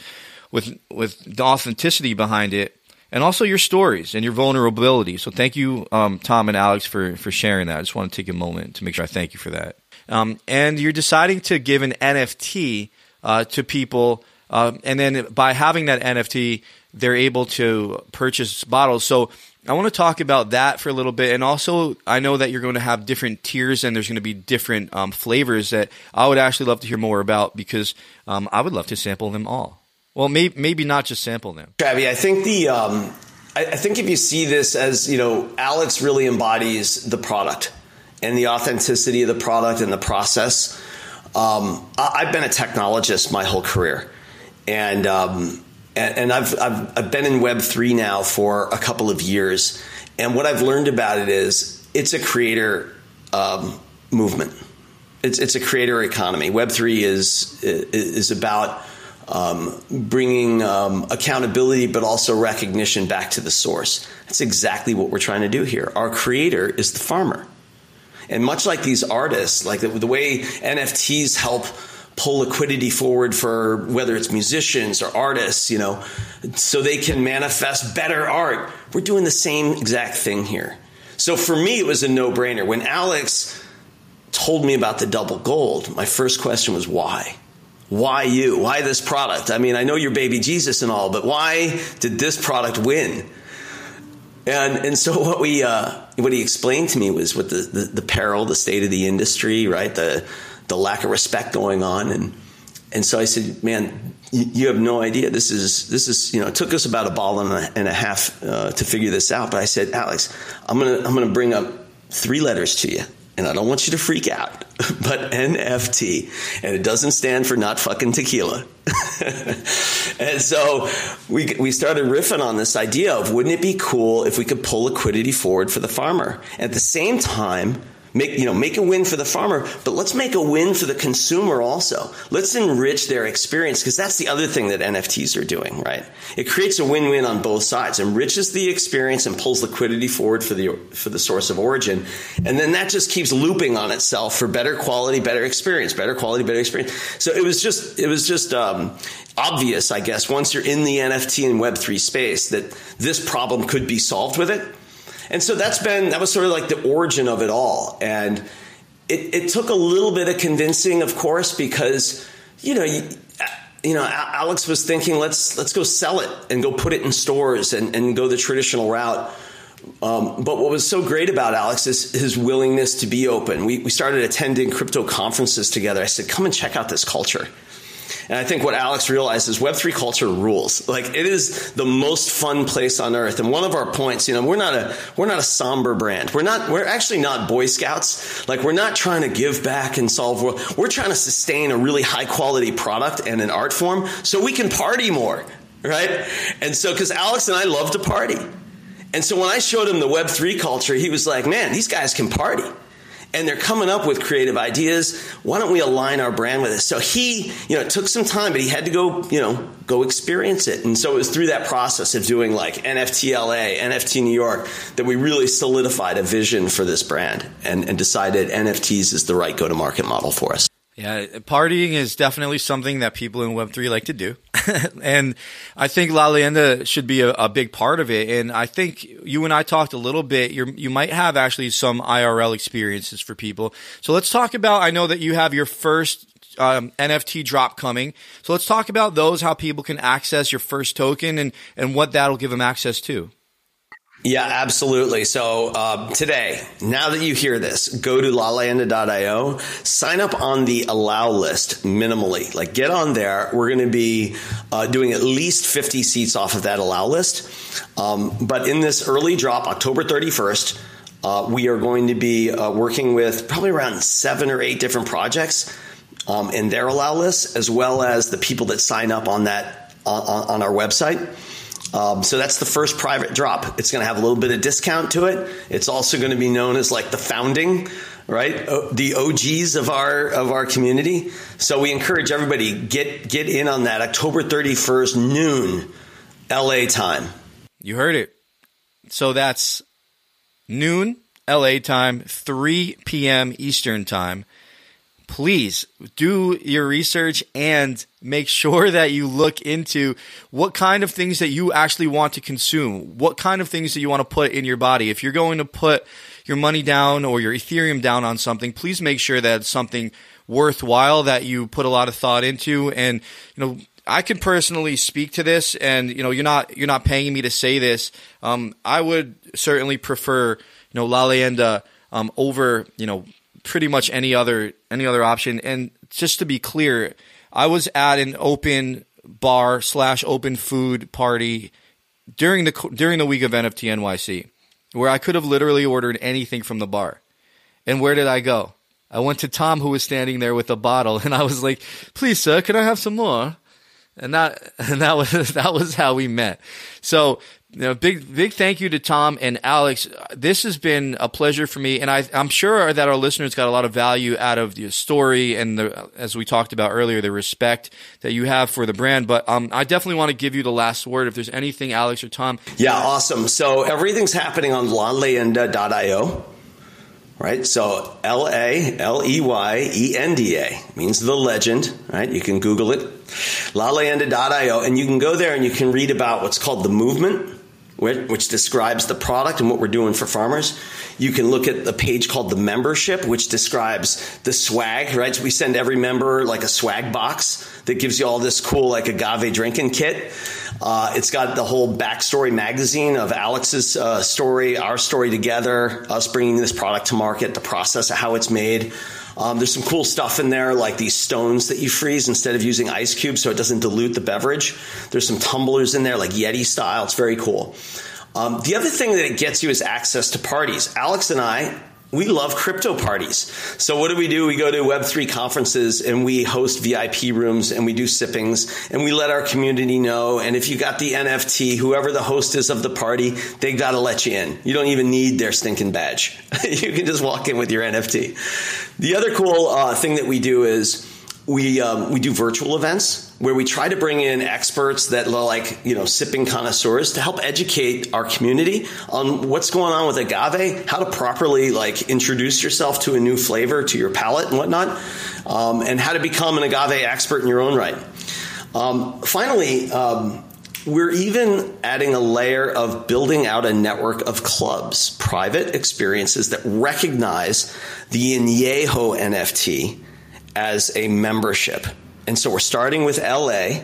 with with the authenticity behind it and also your stories and your vulnerability. So thank you, um, Tom and Alex, for for sharing that. I just want to take a moment to make sure I thank you for that. Um, and you're deciding to give an NFT uh, to people, uh, and then by having that NFT, they're able to purchase bottles. So I want to talk about that for a little bit, and also I know that you're going to have different tiers and there's going to be different um, flavors that I would actually love to hear more about because um, I would love to sample them all. Well, maybe maybe not just sample them. Travie, I think the um, I, I think if you see this as you know, Alex really embodies the product and the authenticity of the product and the process. Um, I, have been a technologist my whole career, and um, and, and I've, I've I've been in Web three now for a couple of years, and what I've learned about it is it's a creator um, movement. It's it's a creator economy. Web three is is about um, bringing um, accountability, but also recognition back to the source. That's exactly what we're trying to do here. Our creator is the farmer. And much like these artists, like the, the way NFTs help pull liquidity forward for whether it's musicians or artists, you know, so they can manifest better art. We're doing the same exact thing here. So for me, it was a no brainer. When Alex told me about the double gold, my first question was why? Why you? Why this product? I mean, I know you're baby Jesus and all, but why did this product win? And and so what we uh, what he explained to me was what the, the, the peril, the state of the industry, right? The the lack of respect going on, and and so I said, man, you, have no idea. This is this is you know it took us about a ball and a, and a half uh, to figure this out. But I said, Alex, I'm gonna I'm gonna bring up three letters to you, and I don't want you to freak out, but NFT, and it doesn't stand for not fucking tequila. and so we, we started riffing on this idea of wouldn't it be cool if we could pull liquidity forward for the farmer? At the same time, make you know make a win for the farmer but let's make a win for the consumer also. Let's enrich their experience because that's the other thing that nfts are doing right? It creates a win-win on both sides enriches the experience and pulls liquidity forward for the for the source of origin and then that just keeps looping on itself for better quality better experience better quality better experience. So it was just it was just um, obvious i guess once you're in the nft and web3 space that this problem could be solved with it and so that's been, that was sort of like the origin of it all. And it, it took a little bit of convincing, of course, because, you know, you, you know, Alex was thinking, let's let's go sell it and go put it in stores and, and go the traditional route. Um, but what was so great about Alex is his willingness to be open. We, we started attending crypto conferences together. I said, come and check out this culture. And I think what Alex realized is Web3 culture rules. Like it is the most fun place on earth. And one of our points, you know, we're not a, we're not a somber brand. We're not, we're actually not Boy Scouts. Like we're not trying to give back and solve world. We're trying to sustain a really high quality product and an art form so we can party more. Right. And so, cause Alex and I love to party. And so when I showed him the Web3 culture, he was like, man, these guys can party and they're coming up with creative ideas. Why don't we align our brand with this? So he, you know, it took some time, but he had to go, you know, go experience it. And so it was through that process of doing like NFT LA, NFT New York, that we really solidified a vision for this brand and, and decided NFTs is the right go to market model for us. Yeah, partying is definitely something that people in Web3 like to do. and I think La Leyenda should be a, a, big part of it. And I think you and I talked a little bit. you you might have actually some IRL experiences for people. So let's talk about, I know that you have your first um, NFT drop coming. So let's talk about those, how people can access your first token and, and what that'll give them access to. Yeah, absolutely. So uh, today, now that you hear this, go to laleyenda.io, sign up on the allow list minimally. Like get on there. We're going to be uh, doing at least 50 seats off of that allow list. Um, but in this early drop, October 31st, uh, we are going to be uh, working with probably around seven or eight different projects um, in their allow list, as well as the people that sign up on that on our website. Um, so that's the first private drop. It's going to have a little bit of discount to it. It's also going to be known as like the founding, right? the OGs of our of our community. So we encourage everybody get get in on that October 31st noon LA time. You heard it. So that's noon LA time, 3 p.m. Eastern time please do your research and make sure that you look into what kind of things that you actually want to consume, what kind of things that you want to put in your body. If you're going to put your money down or your Ethereum down on something, please make sure that it's something worthwhile that you put a lot of thought into. And, you know, I can personally speak to this and, you know, you're not, you're not paying me to say this. Um, I would certainly prefer, you know, La Leyenda, um, over, you know, pretty much any other any other option. And just to be clear, I was at an open bar slash open food party during the during the week of NFT NYC, where I could have literally ordered anything from the bar. And where did I go? I went to Tom, who was standing there with a bottle, and I was like, "Please, sir, can I have some more?" And that and that was that was how we met. So you know, big big thank you to Tom and Alex. This has been a pleasure for me, and I, am sure that our listeners got a lot of value out of the story and the, as we talked about earlier, the respect that you have for the brand. But um, I definitely want to give you the last word. If there's anything, Alex or Tom. Yeah, awesome. So everything's happening on laleyenda.io. Right, so L A L E Y E N D A means the legend. Right, you can Google it, laleyenda.io, and you can go there and you can read about what's called the movement which describes the product and what we're doing for farmers. You can look at the page called the membership, which describes the swag, right? So we send every member like a swag box that gives you all this cool, like agave drinking kit. Uh, it's got the whole backstory magazine of Alex's uh, story, our story together, us bringing this product to market, the process of how it's made. Um, there's some cool stuff in there, like these stones that you freeze instead of using ice cubes so it doesn't dilute the beverage. There's some tumblers in there, like Yeti style. It's very cool. Um, the other thing that it gets you is access to parties. Alex and I we love crypto parties. So what do we do? We go to Web3 conferences and we host VIP rooms and we do sippings and we let our community know. And if you got the NFT, whoever the host is of the party, they got to let you in. You don't even need their stinking badge. you can just walk in with your NFT. The other cool uh, thing that we do is we um, we do virtual events where we try to bring in experts that are like you know sipping connoisseurs to help educate our community on what's going on with agave, how to properly like introduce yourself to a new flavor to your palate and whatnot, um, and how to become an agave expert in your own right. Um, finally. Um, we're even adding a layer of building out a network of clubs, private experiences that recognize the Añejo NFT as a membership. And so we're starting with LA.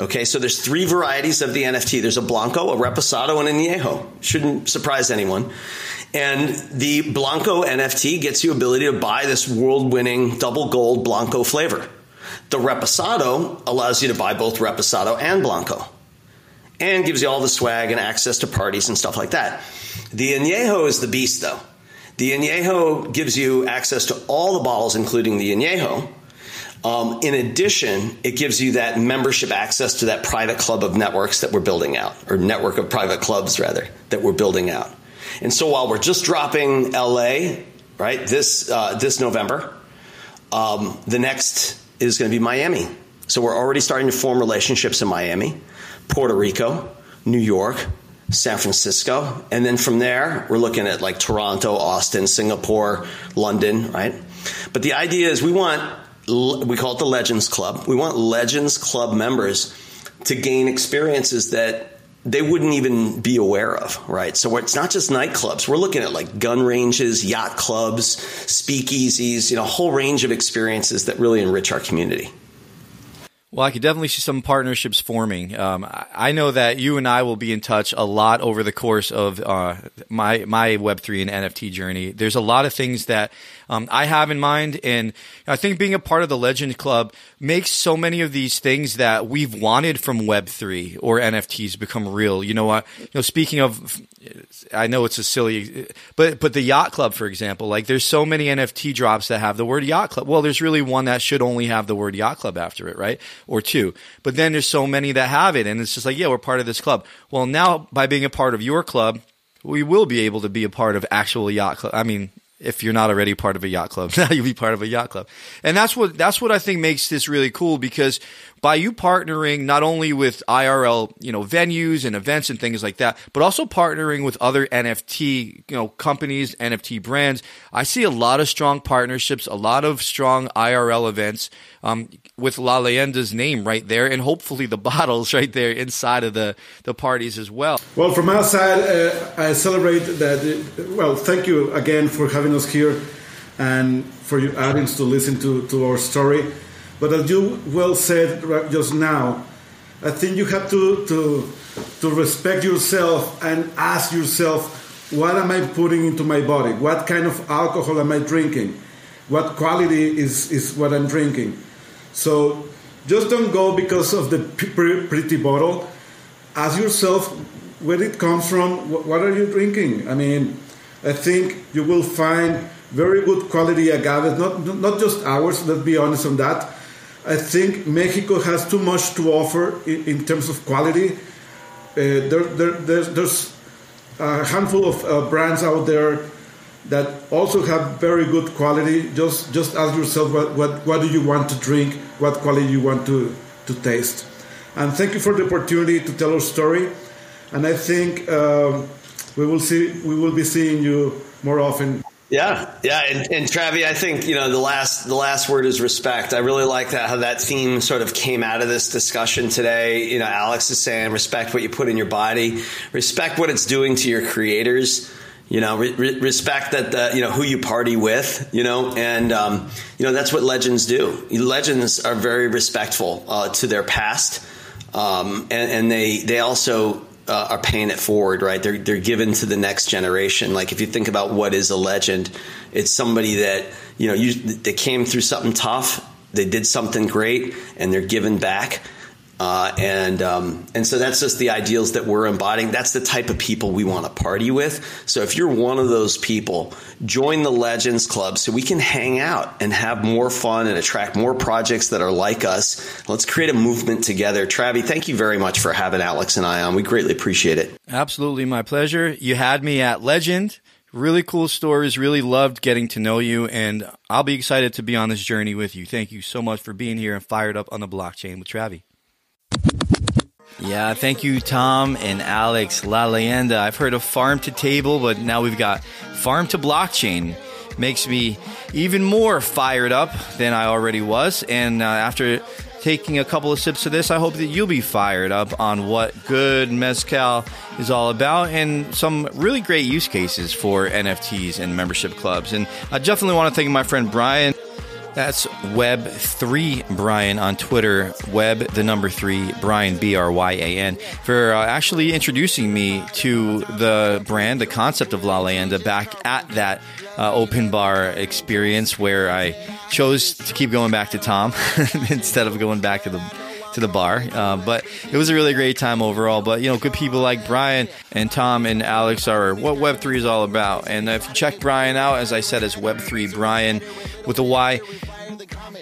Okay, so there's three varieties of the NFT. There's a Blanco, a Reposado, and a Añejo. Shouldn't surprise anyone. And the Blanco NFT gets you ability to buy this world-winning double gold Blanco flavor. The Reposado allows you to buy both Reposado and Blanco. And gives you all the swag and access to parties and stuff like that. The Añejo is the beast though. The Añejo gives you access to all the bottles, including the Añejo. Um, in addition, it gives you that membership access to that private club of networks that we're building out, or network of private clubs, rather, that we're building out. And so while we're just dropping LA, right, this, uh, this November, um, the next is going to be Miami. So we're already starting to form relationships in Miami, Puerto Rico, New York, San Francisco. And then from there, we're looking at like Toronto, Austin, Singapore, London, right? But the idea is we want, we call it the Legends Club. We want Legends Club members to gain experiences that they wouldn't even be aware of, right? So it's not just nightclubs. We're looking at like gun ranges, yacht clubs, speakeasies, you know, a whole range of experiences that really enrich our community. Well, I could definitely see some partnerships forming. Um, I know that you and I will be in touch a lot over the course of uh, my my Web three and NFT journey. There's a lot of things that um, I have in mind, and I think being a part of the Legend Club makes so many of these things that we've wanted from Web three or NFTs become real. You know what? You know, speaking of, I know it's a silly, but but the Yacht Club, for example, like there's so many NFT drops that have the word Yacht Club. Well, there's really one that should only have the word Yacht Club after it, right? or two. But then there's so many that have it, and it's just like, yeah, we're part of this club. Well, now by being a part of your club, we will be able to be a part of actual yacht club. I mean, if you're not already part of a yacht club, now you'll be part of a yacht club. And that's what that's what I think makes this really cool because by you partnering not only with IRL, you know, venues and events and things like that, but also partnering with other NFT, you know, companies, NFT brands, I see a lot of strong partnerships, a lot of strong IRL events um, with La Leyenda's name right there, and hopefully the bottles right there inside of the, the parties as well. Well, from our side, uh, I celebrate that. Well, thank you again for having us here and for your audience to listen to, to our story. But as you well said just now, I think you have to, to, to respect yourself and ask yourself, what am I putting into my body? What kind of alcohol am I drinking? What quality is, is what I'm drinking? So just don't go because of the pretty bottle. Ask yourself where it comes from. What are you drinking? I mean, I think you will find very good quality agaves, not, not just ours, let's be honest on that. I think Mexico has too much to offer in, in terms of quality. Uh, there, there, there's, there's, a handful of uh, brands out there that also have very good quality. Just just ask yourself what, what, what do you want to drink, what quality you want to, to taste. And thank you for the opportunity to tell our story. And I think um, we will see we will be seeing you more often. Yeah, yeah, and, and Travie, I think you know the last the last word is respect. I really like that how that theme sort of came out of this discussion today. You know, Alex is saying respect what you put in your body, respect what it's doing to your creators. You know, re- respect that the, you know who you party with. You know, and um, you know that's what legends do. Legends are very respectful uh, to their past, um, and, and they they also uh, are paying it forward, right? They're they're given to the next generation. Like if you think about what is a legend, it's somebody that you know you, they came through something tough, they did something great, and they're given back. Uh, and um, and so that's just the ideals that we're embodying. That's the type of people we want to party with. So if you're one of those people, join the Legends Club so we can hang out and have more fun and attract more projects that are like us. Let's create a movement together. Travie, thank you very much for having Alex and I on. We greatly appreciate it. Absolutely, my pleasure. You had me at Legend. Really cool stories. Really loved getting to know you, and I'll be excited to be on this journey with you. Thank you so much for being here and fired up on the blockchain with Travie. Yeah, thank you, Tom and Alex La Leyenda. I've heard of farm to table, but now we've got farm to blockchain. Makes me even more fired up than I already was. And uh, after taking a couple of sips of this, I hope that you'll be fired up on what good mezcal is all about and some really great use cases for NFTs and membership clubs. And I definitely want to thank my friend Brian. That's Web3 Brian on Twitter, Web the number three Brian B R Y A N, for uh, actually introducing me to the brand, the concept of La Leyenda back at that uh, open bar experience where I chose to keep going back to Tom instead of going back to the to the bar. Uh, but it was a really great time overall. But you know, good people like Brian and Tom and Alex are what Web three is all about. And if you check Brian out, as I said, it's Web three Brian with a Y.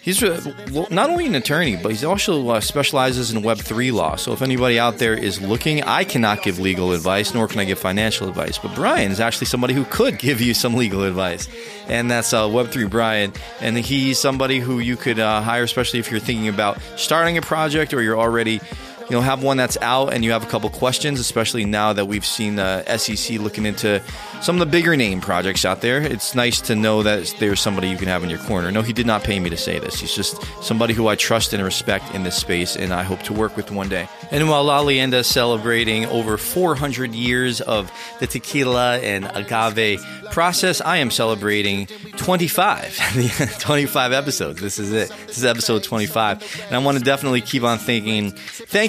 He's not only an attorney, but he also uh, specializes in Web3 law. So if anybody out there is looking, I cannot give legal advice, nor can I give financial advice. But Brian is actually somebody who could give you some legal advice. And that's uh, Web3 Brian. And he's somebody who you could uh, hire, especially if you're thinking about starting a project or you're already you know have one that's out and you have a couple questions especially now that we've seen uh, the SEC looking into some of the bigger name projects out there. It's nice to know that there's somebody you can have in your corner. No he did not pay me to say this. He's just somebody who i trust and respect in this space and i hope to work with one day. And while la leyenda is celebrating over 400 years of the tequila and agave process i am celebrating 25 25 episodes. This is it. This is episode 25 and i want to definitely keep on thinking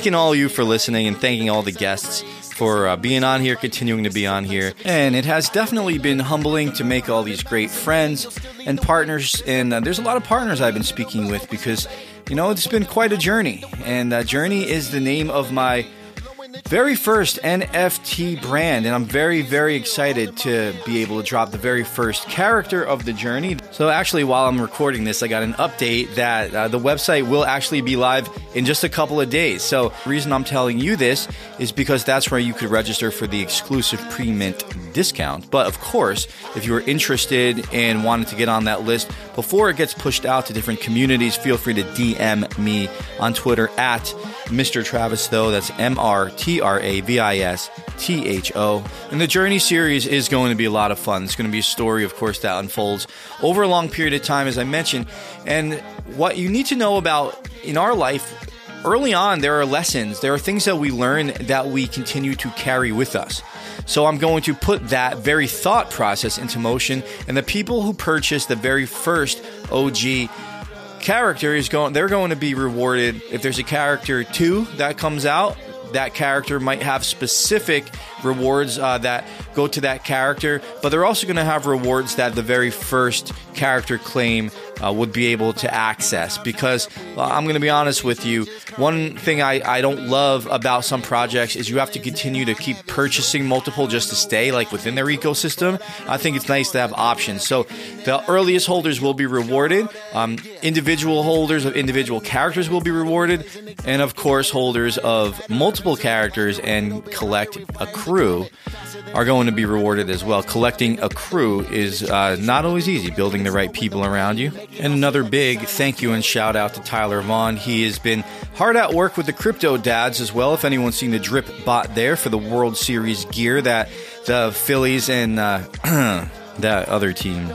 thanking all you for listening and thanking all the guests for uh, being on here, continuing to be on here. And it has definitely been humbling to make all these great friends and partners. And uh, there's a lot of partners I've been speaking with because, you know, it's been quite a journey. And uh, Journey is the name of my very first NFT brand, and I'm very, very excited to be able to drop the very first character of the journey. So, actually, while I'm recording this, I got an update that uh, the website will actually be live in just a couple of days. So, the reason I'm telling you this is because that's where you could register for the exclusive pre mint discount. But of course, if you are interested and wanted to get on that list before it gets pushed out to different communities, feel free to DM me on Twitter at Mr. Travis Tho. That's M R T R A V I S T H O. And the Journey series is going to be a lot of fun. It's going to be a story, of course, that unfolds over a long period of time, as I mentioned. And what you need to know about in our life early on, there are lessons, there are things that we learn that we continue to carry with us. So I'm going to put that very thought process into motion, and the people who purchase the very first OG character is going they're going to be rewarded if there's a character 2 that comes out that character might have specific rewards uh, that go to that character, but they're also going to have rewards that the very first character claim uh, would be able to access. Because I'm going to be honest with you, one thing I, I don't love about some projects is you have to continue to keep purchasing multiple just to stay like within their ecosystem. I think it's nice to have options. So the earliest holders will be rewarded. Um, individual holders of individual characters will be rewarded, and of course, holders of multiple characters and collect a crew are going to be rewarded as well. Collecting a crew is uh, not always easy, building the right people around you. And another big thank you and shout out to Tyler Vaughn. He has been hard at work with the Crypto Dads as well. If anyone's seen the drip bot there for the World Series gear that the Phillies and uh, that other team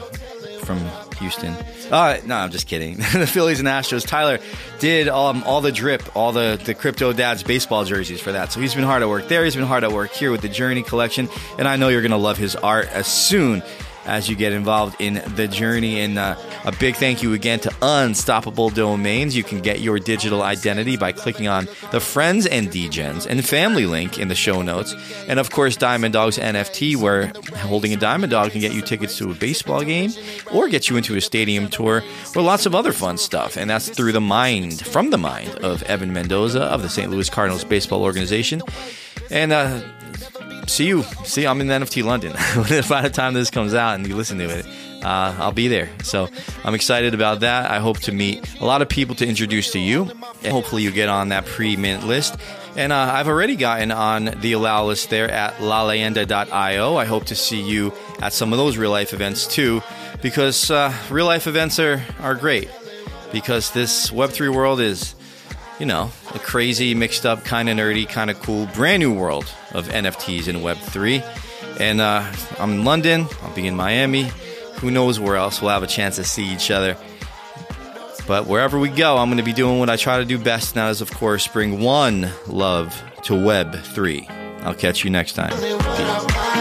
from Houston. Uh, no, I'm just kidding. the Phillies and Astros. Tyler did um, all the drip, all the, the Crypto Dads baseball jerseys for that. So he's been hard at work there. He's been hard at work here with the Journey collection. And I know you're going to love his art as soon as you get involved in the journey. And uh, a big thank you again to Unstoppable Domains. You can get your digital identity by clicking on the Friends and Degens and Family link in the show notes. And of course, Diamond Dawgs NFT, where holding a Diamond Dawg can get you tickets to a baseball game or get you into a stadium tour or lots of other fun stuff. And that's through the mind, from the mind of Evan Mendoza of the St. Louis Cardinals Baseball Organization. And uh, see you. See, I'm in NFT London. By the time this comes out and you listen to it, uh, I'll be there. So I'm excited about that. I hope to meet a lot of people to introduce to you. And hopefully, you get on that pre mint list. And uh, I've already gotten on the allow list there at laleyenda.io. I hope to see you at some of those real life events too, because uh, real life events are, are great. Because this Web3 world is, you know, a crazy, mixed up, kind of nerdy, kind of cool, brand new world of NFTs in Web3. And uh, I'm in London, I'll be in Miami. Who knows where else we'll have a chance to see each other. But wherever we go, I'm going to be doing what I try to do best, and that is, of course, bring one love to Web3. I'll catch you next time. Peace.